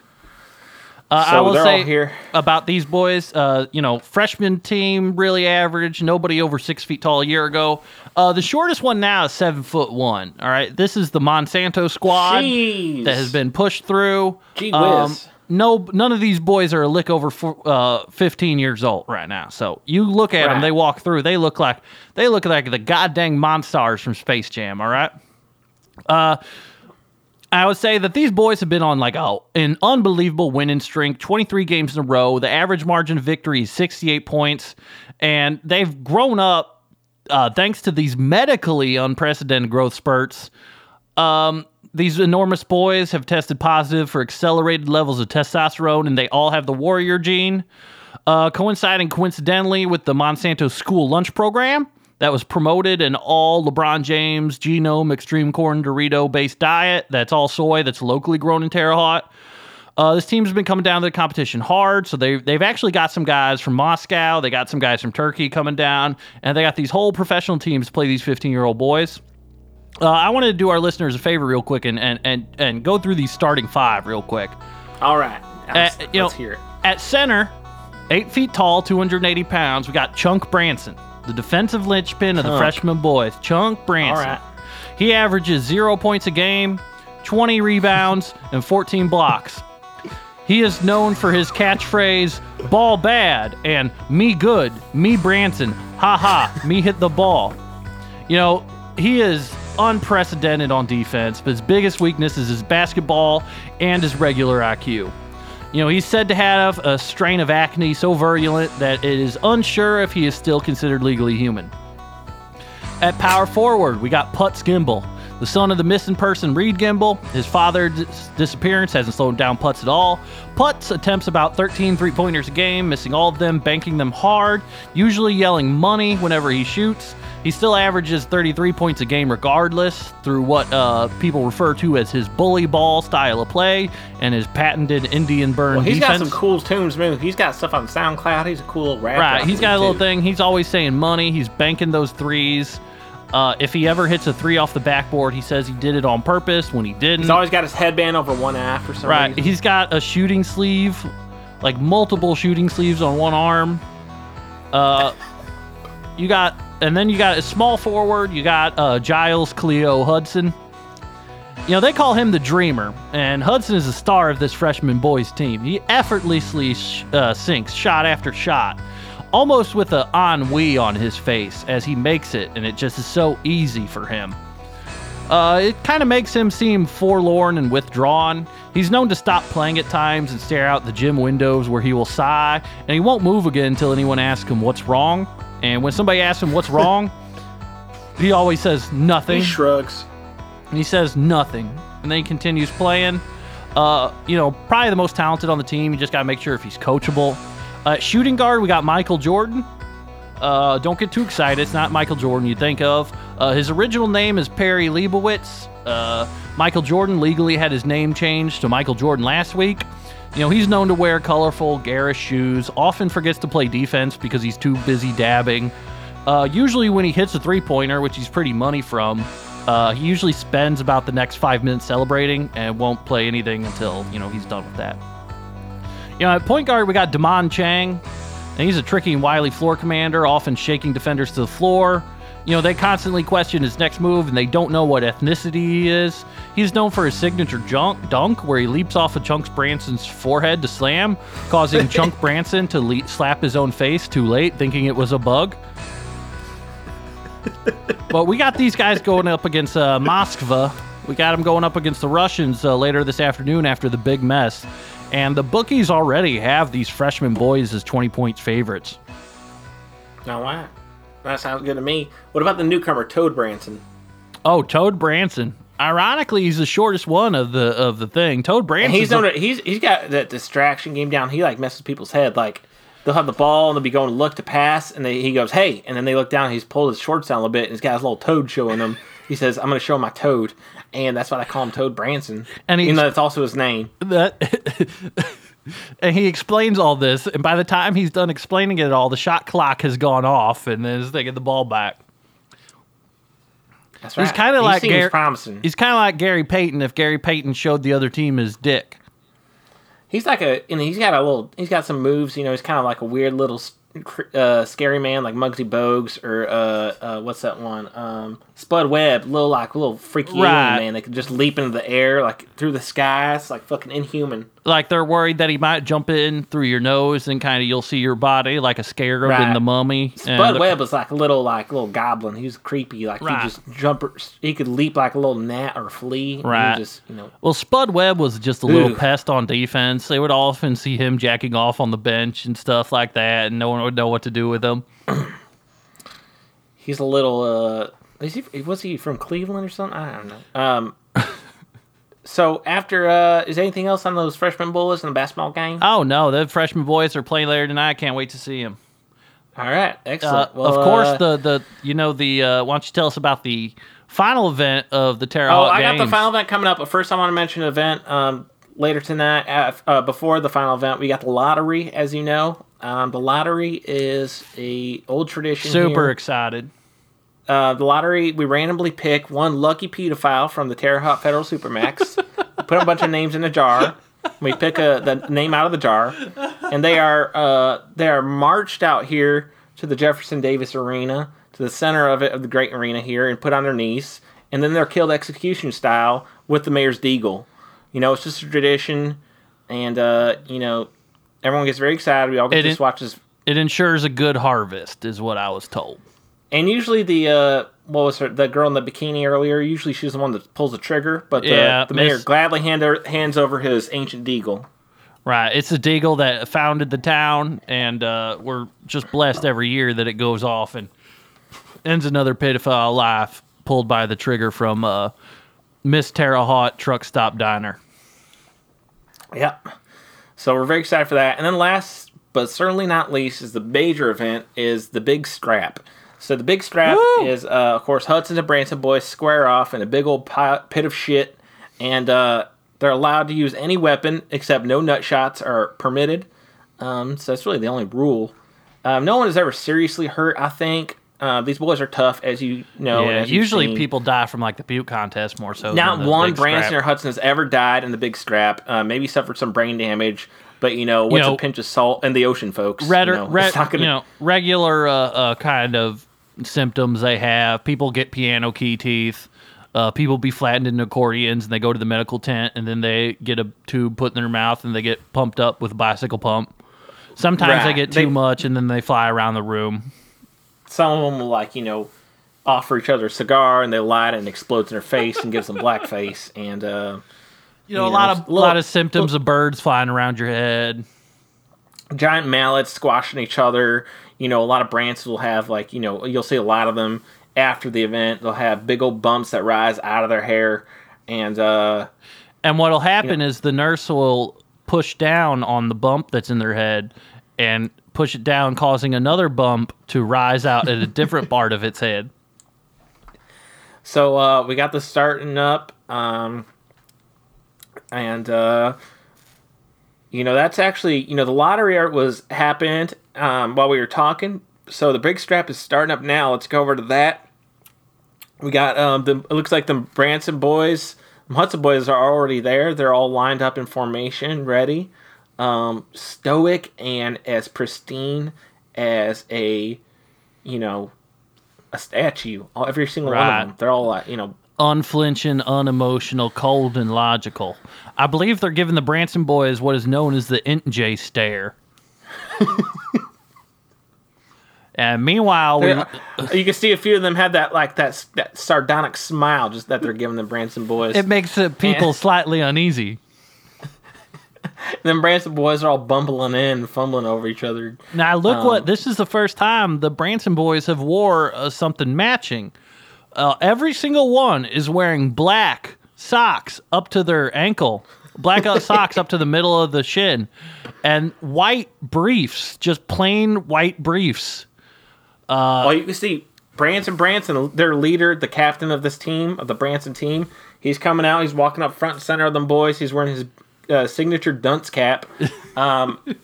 Uh, so I will say here. about these boys. Uh, you know, freshman team really average. Nobody over six feet tall a year ago. Uh, the shortest one now is seven foot one. All right, this is the Monsanto squad Jeez. that has been pushed through. Gee Um, no, none of these boys are a lick over four, uh, 15 years old right now. So you look at them, they walk through, they look like they look like the goddamn monsters from Space Jam. All right. Uh, I would say that these boys have been on like a, an unbelievable winning streak, 23 games in a row. The average margin of victory is 68 points, and they've grown up uh, thanks to these medically unprecedented growth spurts. Um, these enormous boys have tested positive for accelerated levels of testosterone, and they all have the warrior gene. Uh, coinciding coincidentally with the Monsanto school lunch program that was promoted in all LeBron James genome extreme corn Dorito based diet that's all soy that's locally grown in Terre Haute. Uh, this team's been coming down to the competition hard, so they they've actually got some guys from Moscow, they got some guys from Turkey coming down, and they got these whole professional teams play these 15 year old boys. Uh, I wanted to do our listeners a favor real quick and and and, and go through these starting five real quick. All right. Uh, Let's, you know, let's hear it. At center, eight feet tall, 280 pounds, we got Chunk Branson, the defensive linchpin of the Chunk. freshman boys. Chunk Branson. All right. He averages zero points a game, 20 rebounds, and 14 blocks. He is known for his catchphrase, ball bad, and me good, me Branson, ha ha, me hit the ball. You know, he is unprecedented on defense, but his biggest weakness is his basketball and his regular IQ. You know, he's said to have a strain of acne so virulent that it is unsure if he is still considered legally human. At power forward, we got Putz Gimbal, the son of the missing person Reed Gimbal. His father's disappearance hasn't slowed down Putz at all. Putz attempts about 13 three pointers a game, missing all of them, banking them hard, usually yelling money whenever he shoots. He still averages 33 points a game regardless, through what uh, people refer to as his bully ball style of play and his patented Indian burn Well, he's defense. got some cool tunes, man. He's got stuff on SoundCloud. He's a cool little rapper. Right, he's got a little too. thing. He's always saying money. He's banking those threes. Uh, if he ever hits a three off the backboard, he says he did it on purpose when he didn't. He's always got his headband over one eye for some right, reason. he's got a shooting sleeve, like multiple shooting sleeves on one arm. Uh, you got, and then you got a small forward. You got uh, Giles Cleo Hudson. You know, they call him the Dreamer, and Hudson is the star of this freshman boys team. He effortlessly sh- uh, sinks shot after shot, almost with an ennui on his face as he makes it, and it just is so easy for him. Uh, it kind of makes him seem forlorn and withdrawn. He's known to stop playing at times and stare out the gym windows where he will sigh, and he won't move again until anyone asks him what's wrong. And when somebody asks him what's wrong, he always says nothing. He shrugs. And he says nothing. And then he continues playing. Uh, you know, probably the most talented on the team. You just got to make sure if he's coachable. Uh, shooting guard, we got Michael Jordan. Uh, don't get too excited. It's not Michael Jordan you think of. Uh, his original name is Perry Leibowitz. Uh, Michael Jordan legally had his name changed to Michael Jordan last week. You know, he's known to wear colorful, garish shoes, often forgets to play defense because he's too busy dabbing. Uh, usually, when he hits a three pointer, which he's pretty money from, uh, he usually spends about the next five minutes celebrating and won't play anything until, you know, he's done with that. You know, at point guard, we got Damon Chang, and he's a tricky and wily floor commander, often shaking defenders to the floor. You know, they constantly question his next move and they don't know what ethnicity he is. He's known for his signature junk, dunk, where he leaps off of Chunk Branson's forehead to slam, causing Chunk Branson to le- slap his own face too late, thinking it was a bug. but we got these guys going up against uh, Moskva. We got them going up against the Russians uh, later this afternoon after the big mess. And the bookies already have these freshman boys as 20 points favorites. All right. That sounds good to me. What about the newcomer, Toad Branson? Oh, Toad Branson. Ironically, he's the shortest one of the of the thing. Toad Branson. He's known to, he's he's got that distraction game down. He like messes people's head. Like they'll have the ball and they'll be going to look to pass, and they, he goes, "Hey!" And then they look down. He's pulled his shorts down a little bit, and he's got his little toad showing them. He says, "I'm going to show my toad," and that's why I call him Toad Branson. And he's- even though it's also his name. that and he explains all this and by the time he's done explaining it all the shot clock has gone off and then they get the ball back That's right. he's kind of like Gary, promising. he's kind of like Gary Payton if Gary Payton showed the other team his dick He's like a, and he's got a little, he's got some moves. You know, he's kind of like a weird little, uh, scary man, like Muggsy Bogues or uh, uh, what's that one? Um, Spud Webb, little like little freaky Right. man that can just leap into the air like through the skies, like fucking inhuman. like they're worried that he might jump in through your nose and kind of you'll see your body like a scarab in the mummy Spud Webb was like a little like little goblin. He was creepy. Like Right. he just jump, he could leap like a little gnat or flea. Right. just you know. Well, Spud Webb was just a little Ooh. pest on defense. They would often see him jacking off on the bench and stuff like that, and no one would know what to do with him. He's a little. uh is he, was he from Cleveland or something? I don't know. Um. so after, uh is anything else on those freshman bullets in the basketball game? Oh no, the freshman boys are playing later tonight. I can't wait to see him. All right, Uh, excellent. Well, of course, uh, the the you know the uh, why don't you tell us about the final event of the Terre Oh, Haute I got the final event coming up. But first, I want to mention an event um, later tonight. Uh, uh, before the final event, we got the lottery, as you know. Um, the lottery is a old tradition. Super here. excited. Uh, the lottery, we randomly pick one lucky pedophile from the Terre Haute Federal Supermax, put a bunch of names in a jar. We pick a, the name out of the jar, and they are uh, they are marched out here to the Jefferson Davis Arena, to the center of it of the great arena here, and put on their knees, and then they're killed execution style with the mayor's deagle. You know, it's just a tradition. and uh, you know, everyone gets very excited. We all get It to in- watch this. It ensures a good harvest, is what I was told. And usually the uh, what was her the girl in the bikini earlier? Usually she's the one that pulls the trigger, but the, Yeah, the mayor Miss- gladly hand her, hands over his ancient deagle. Right. It's a deagle that founded the town, and uh, we're just blessed every year that it goes off and ends another pedophile life pulled by the trigger from uh, Miss Terre Haute Truck Stop Diner. Yep. So we're very excited for that. And then last but certainly not least is the major event is the big scrap. So the big scrap Woo! is uh, of course Hudson and Branson boys square off in a big old pi- pit of shit, and uh, they're allowed to use any weapon except no nut shots are permitted. Um, so that's really the only rule. Um, no one is ever seriously hurt. I think uh, these boys are tough, as you know. yeah, usually people die from like the puke contest more so. Not one Branson or. Hudson has ever died in the big scrap. Uh, maybe suffered some brain damage, but you know what's know, a pinch of salt and the ocean folks. Red, you know, red, gonna, you know, regular uh, uh, kind of symptoms they have. People get piano key teeth. Uh, people be flattened into accordions, and they go to the medical tent, and then they get a tube put in their mouth, and they get pumped up with a bicycle pump. Sometimes they get too They- much, and then they fly around the room. Some of them will like you know offer each other a cigar and they light it and it explodes in their face and gives them blackface and uh, You know, You a lot know, of a lot of symptoms of birds flying around your head. giant mallets squashing each other. You know, a lot of Bransons will have like you know you'll see a lot of them after the event. They'll have big old bumps that rise out of their hair and. uh And what'll happen is the nurse will push down on the bump that's in their head and push it down, causing another bump to rise out at a different part of its head. So uh, we got the starting up, um, and uh, you know that's actually you know the lottery art was happened um, while we were talking. So the big strap is starting up now. Let's go over to that. We got um, the it looks like the Branson boys, Hudson boys are already there. They're all lined up in formation, ready, um, stoic and as pristine as a you know a statue. All, every single one of them. They're all like, you know, Unflinching, unemotional, cold, and logical. I believe they're giving the Branson boys what is known as the INTJ stare. and meanwhile, we, you can see a few of them have that like that that sardonic smile just that they're giving the Branson boys. it makes uh, people Yeah. slightly uneasy. Then Branson boys are all bumbling in, fumbling over each other. Now look Um, what this is the first time the Branson boys have wore uh, something matching. Uh, every single one is wearing black socks up to their ankle, black socks up to the middle of the shin, and white briefs, just plain white briefs. Uh, well, you can see Branson Branson, their leader, the captain of this team, of the Branson team. He's coming out. He's walking up front and center of them boys. He's wearing his uh, signature dunce cap. Um, and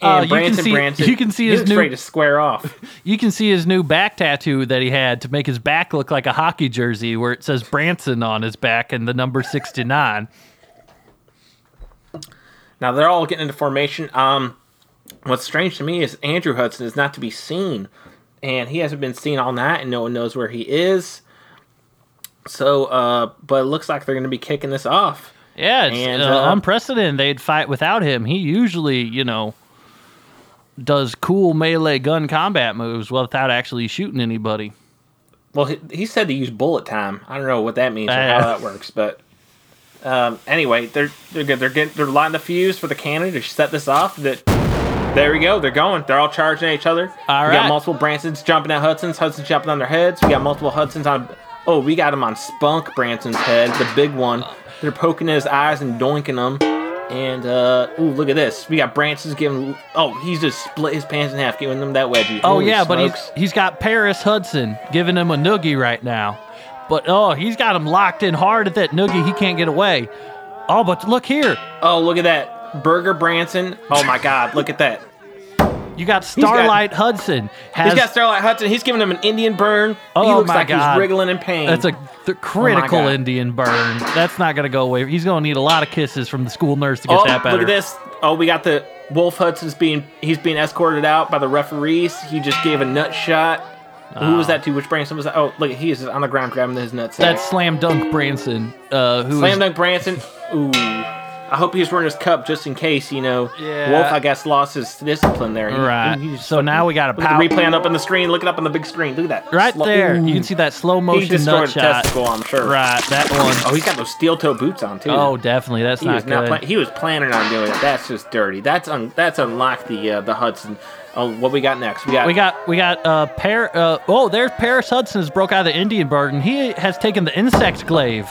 Uh, you can Branson see- Branson, you can see he's his new- to square off. You can see his new back tattoo that he had to make his back look like a hockey jersey, where it says Branson on his back and the number sixty nine. Now they're all getting into formation. Um, what's strange to me is Andrew Hudson is not to be seen, and he hasn't been seen all night, and no one knows where he is. So, uh, but it looks like they're going to be kicking this off. Yeah, it's And, uh, uh, unprecedented. They'd fight without him. He usually, you know, does cool melee gun combat moves without actually shooting anybody. Well, he, he said to use bullet time. I don't know what that means or Uh, how that works, but um, anyway, they're they're good. They're getting they're lighting the fuse for the cannon to set this off. That there we go. They're going. They're all charging at each other. All we right. got multiple Bransons jumping at Hudson's. Hudson's jumping on their heads. We got multiple Hudsons on. Oh, we got him on Spunk Branson's head, the big one. They're poking his eyes and doinking them. And uh, ooh, look at this. We got Branson's giving. Oh, he's just split his pants in half, giving them that wedgie. Oh Holy yeah, but he's, he's got Paris Hudson giving him a noogie right now. But oh, he's got him locked in hard at that noogie. He can't get away. Oh, but look here. Oh, look at that. Burger Branson. Oh my God, look at that. You got Starlight Hudson. Has, He's got Starlight Hudson. He's giving him an Indian burn. he Oh looks my like God. he's wriggling in pain. That's a th- critical God. Indian burn. That's not going to go away. He's going to need a lot of kisses from the school nurse to get oh, that better. look at this. Oh, we got the Wolf Hudson's being he's being escorted out by the referees. He just gave a nut shot. Who was that to? Which Branson was that? Oh, look, he is on the ground grabbing his nuts. That's Slam Dunk Branson, uh, who Slam is- Dunk Branson. Ooh. I hope he's wearing his cup just in case. You know, Yeah. Wolf, I guess, lost his discipline there. He- Right. he So now we got a Look at pow- the replay up on the screen. Look it up on the big screen. Look at that. Right Slow- there, Ooh. you can see that slow He motion destroyed nut shot. testicle, I'm sure. Right, that one. Oh, he's got those steel toe boots on too. Oh, definitely. That's he not was not. good. Plan- he was planning on doing it. That's just dirty. That's un- that's unlocked the uh, the Hudson. Oh, what we got next? We got We got we got uh Par uh oh there's Paris Hudson has broke out of the Indian bird and he has taken the insect glaive.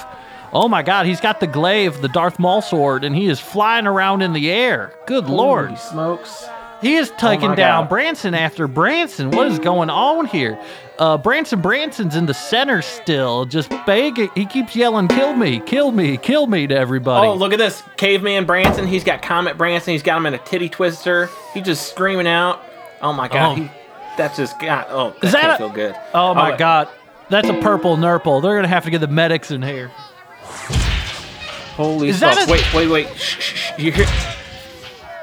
Oh my god, he's got the glaive, the Darth Maul sword, and he is flying around in the air. Good lord. Holy smokes. He is taking my down God. Branson after Branson. What is going on here? Uh, Branson Branson's in the center still, just begging. He keeps yelling, "Kill me! Kill me! Kill me!" to everybody. Oh, look at this. Caveman Branson. He's got Comet Branson. He's got him in a titty twister. He's just screaming out. Oh my god. Oh. He, that's just got. Oh, that Is that a- feel good. Oh my but- god, that's a purple nurple. They're gonna have to get the medics in here. Holy Is a- Wait, wait, wait. Shh, shh. You hear?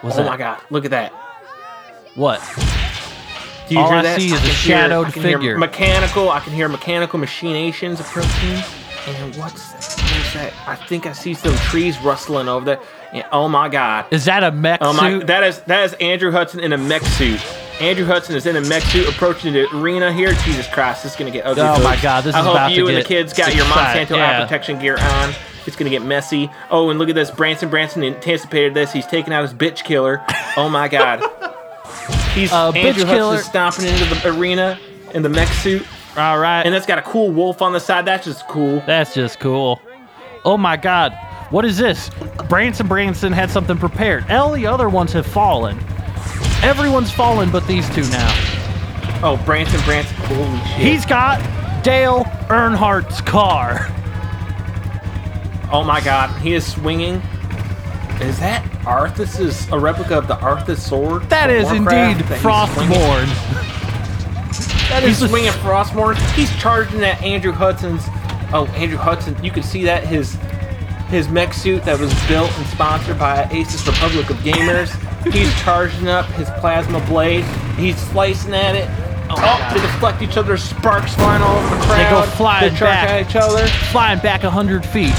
What's Oh that? my god. Look at that. What? Do you All hear I that? see is can a hear- shadowed I can hear figure. mechanical. I can hear mechanical machinations approaching. And what's that? What's that? I think I see some trees rustling over there. And, oh my god. Is that a mech Oh my! suit? That is that is Andrew Hudson in a mech suit. Andrew Hudson is in a mech suit approaching the arena here. Jesus Christ, this is gonna get ugly. Oh my. God, this I is hope about to you and the kids got your Monsanto yeah. eye protection gear on. It's gonna get messy. Oh, and look at this. Branson Branson anticipated this. He's taking out his bitch killer. Oh my God. He's Uh, Andrew bitch killer. Hudson stomping into the arena in the mech suit, All right. and that's got a cool wolf on the side. That's just cool. That's just cool. Oh my god. What is this? Branson Branson had something prepared. All the other ones have fallen. Everyone's fallen but these two now. Oh, Branson Branson. Holy shit. He's got Dale Earnhardt's car. Oh my god, he is swinging. Is that Arthas? Is a replica of the Arthas sword? That is Warcraft indeed that he's swinging? Frostmourne. He's is swinging Frostmourne. He's charging at Andrew Hudson's. Oh, Andrew Hudson. You can see that his his mech suit that was built and sponsored by Asus Republic of Gamers. He's charging up his plasma blade. He's slicing at it. Oh, oh. God. they deflect each other. Sparks flying all over the crowd. They go flying They back. at each other. flying back a hundred feet.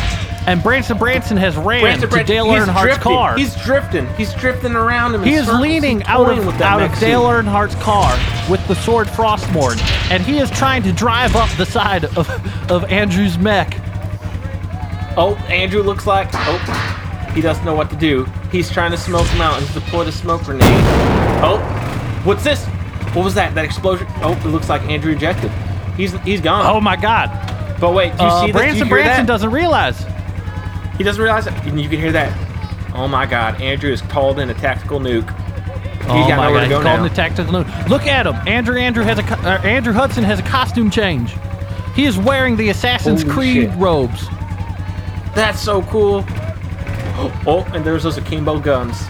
And Branson Branson has ran Branson to Branson, Dale he's drifting. car. He's drifting. He's drifting around him. He is leaning He's out of with out of. Dale Earnhardt's car with the sword Frostmourne, and he is trying to drive up the side of, of Andrew's mech. Oh, Andrew looks like. Oh, he doesn't know what to do. He's trying to smoke him out. He's deployed a smoke grenade. Oh, what's this? What was that? That explosion? Oh, it looks like Andrew ejected. He's he's gone. Oh my God! but wait, do you Uh, see that? Branson Branson that? doesn't realize. He doesn't realize it. And you can hear that. Oh my God, Andrew has called in a tactical nuke. Oh got my God! to He's go calling now. the tactical note. Look at him. Andrew Andrew has a uh, Andrew Hudson has a costume change. He is wearing the Assassin's Holy Creed shit. robes. That's so cool. Oh, and there's those akimbo guns.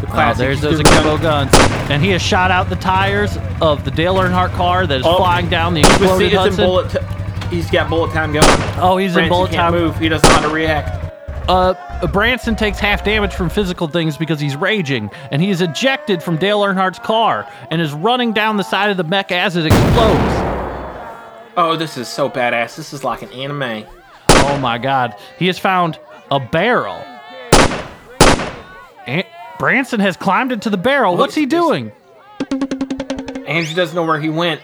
The Oh, there's those akimbo guns, and he has shot out the tires of the Dale Earnhardt car that is Oh, flying down the see exploded in Hudson. he's got bullet time going. Oh, he's in Branson bullet can't time. move. He doesn't know how to react. Uh, Branson takes half damage from physical things because he's raging, and he is ejected from Dale Earnhardt's car and is running down the side of the mech as it explodes. Oh, this is so badass. This is like an anime. Oh my god. He has found a barrel. Branson has climbed into the barrel. What's he doing? Andrew doesn't know where he went.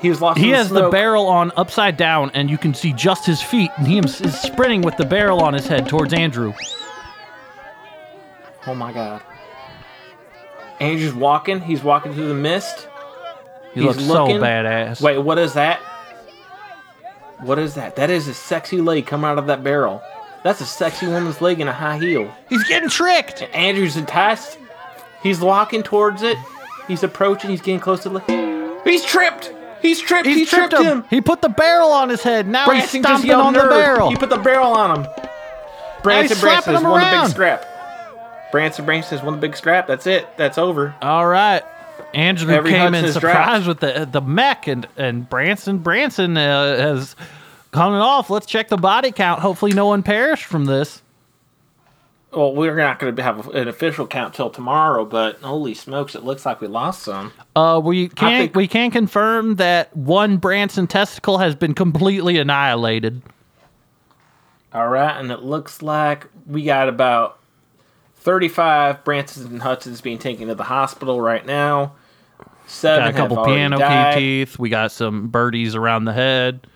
He was lost He in the has the barrel on upside down, and you can see just his feet, and he is sprinting with the barrel on his head towards Andrew. Oh my god. Andrew's walking. He's walking through the mist. He He's looks so badass. Wait, what is that? What is that? That is a sexy leg coming out of that barrel. That's a sexy woman's leg in a high heel. He's getting tricked. Andrew's enticed. He's walking towards it. He's approaching. He's getting close to the. He's tripped. He's tripped. He's he tripped tripped him. him. He put the barrel on his head. Now he's Branson just stomping yelled on the barrel. He put the barrel on him. Branson Branson has won the big scrap. Branson Branson has won the big scrap. That's it. That's over. All right. Andrew Every came in Hudson's surprised dropped. with the the mech, and and Branson Branson uh, has coming off. Let's check the body count. Hopefully, no one perished from this. Well, we're not going to have an official count till tomorrow, but holy smokes, it looks like we lost some. Uh, we can think- we can confirm that one Branson testicle has been completely annihilated. All right, and it looks like we got about 35 Bransons and Hudson's being taken to the hospital right now. Seven Got a couple piano key teeth. We got some birdies around the head.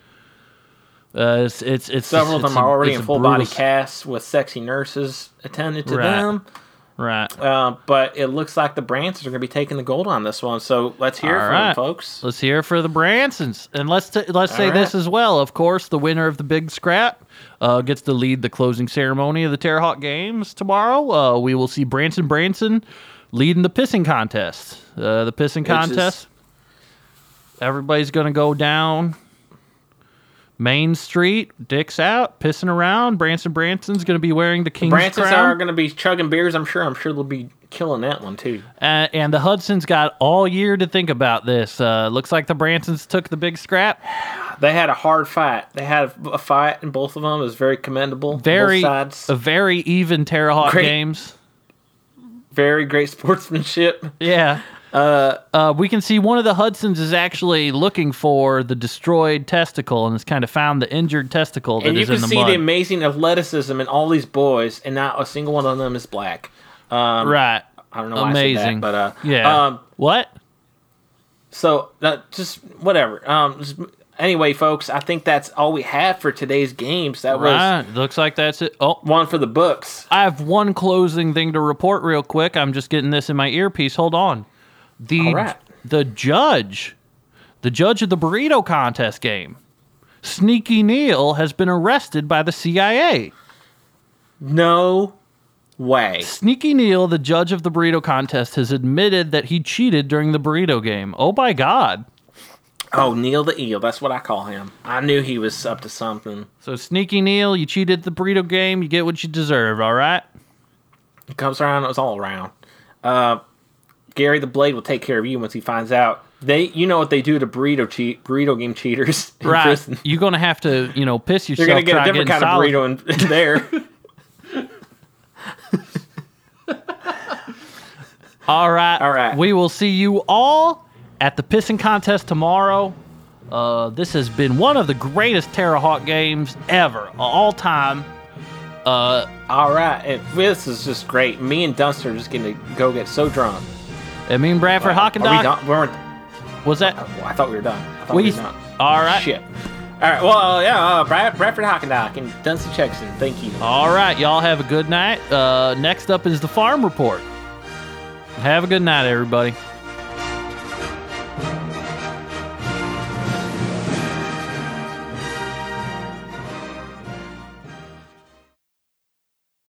Uh, it's it's, it's Several of them are already it's in full body casts with sexy nurses attended to Right. them. Right. Uh, but it looks like the Bransons are going to be taking the gold on this one. So let's hear it All from right. them, folks. Let's hear it for the Bransons, and let's t- let's say All this as well. Of course, the winner of the big scrap uh, gets to lead the closing ceremony of the Terre Haute Games tomorrow. Uh, we will see Branson Branson leading the pissing contest. Uh, the pissing Which is- contest. Everybody's gonna go down Main Street, dicks out, pissing around. Branson Branson's gonna be wearing the king's Bransons crown. are going to be chugging beers. I'm sure. I'm sure they'll be killing that one too. Uh, and the Hudson's got all year to think about this. Uh, looks like the Bransons took the big scrap. They had a hard fight. They had a fight in both of them. It was very commendable. Very, a very even Terre Haute Great. games. very great sportsmanship. Yeah. Uh, we can see one of the Hudsons is actually looking for the destroyed testicle and has kind of found the injured testicle that and you is can in the see mud. the amazing athleticism in all these boys, and not a single one of them is black. Um, right. I don't know why Amazing. That, but uh, Yeah. Um, what? so uh, just whatever. Um, just, anyway, folks, I think that's all we have for today's games. That was Right. Looks like that's it. Oh, one for the books. I have one closing thing to report real quick. I'm just getting this in my earpiece. Hold on. The right. the judge, the judge of the burrito contest game, Sneaky Neil has been arrested by the CIA. No way. Sneaky Neil, the judge of the burrito contest, has admitted that he cheated during the burrito game. Oh my god. Oh, Neil the Eel. That's what I call him. I knew he was up to something. So Sneaky Neil, you cheated the burrito game, you get what you deserve, all right? It comes around. It was all around. Uh, Gary the Blade will take care of you once he finds out. They, you know what they do to burrito cheat, burrito game cheaters Right. prison. You're gonna have to, you know, piss yourself. You're gonna get a different kind of burrito in, in there. All right. All right. We will see you all at the pissing contest tomorrow. Uh, this has been one of the greatest Terre Haute games ever, all time. Uh, all right, and this is just great. Me and Dunster are just gonna go get so drunk. I mean, Bradford Are we done? We weren't. Was that? I thought we were done. I thought We- we, were done. all right. Shit. All right. Well, uh, yeah. Uh, Brad, Bradford Hockendock and Dunster Chexton. Thank you. All right. Y'all have a good night. Uh, next up is the farm report. Have a good night, everybody.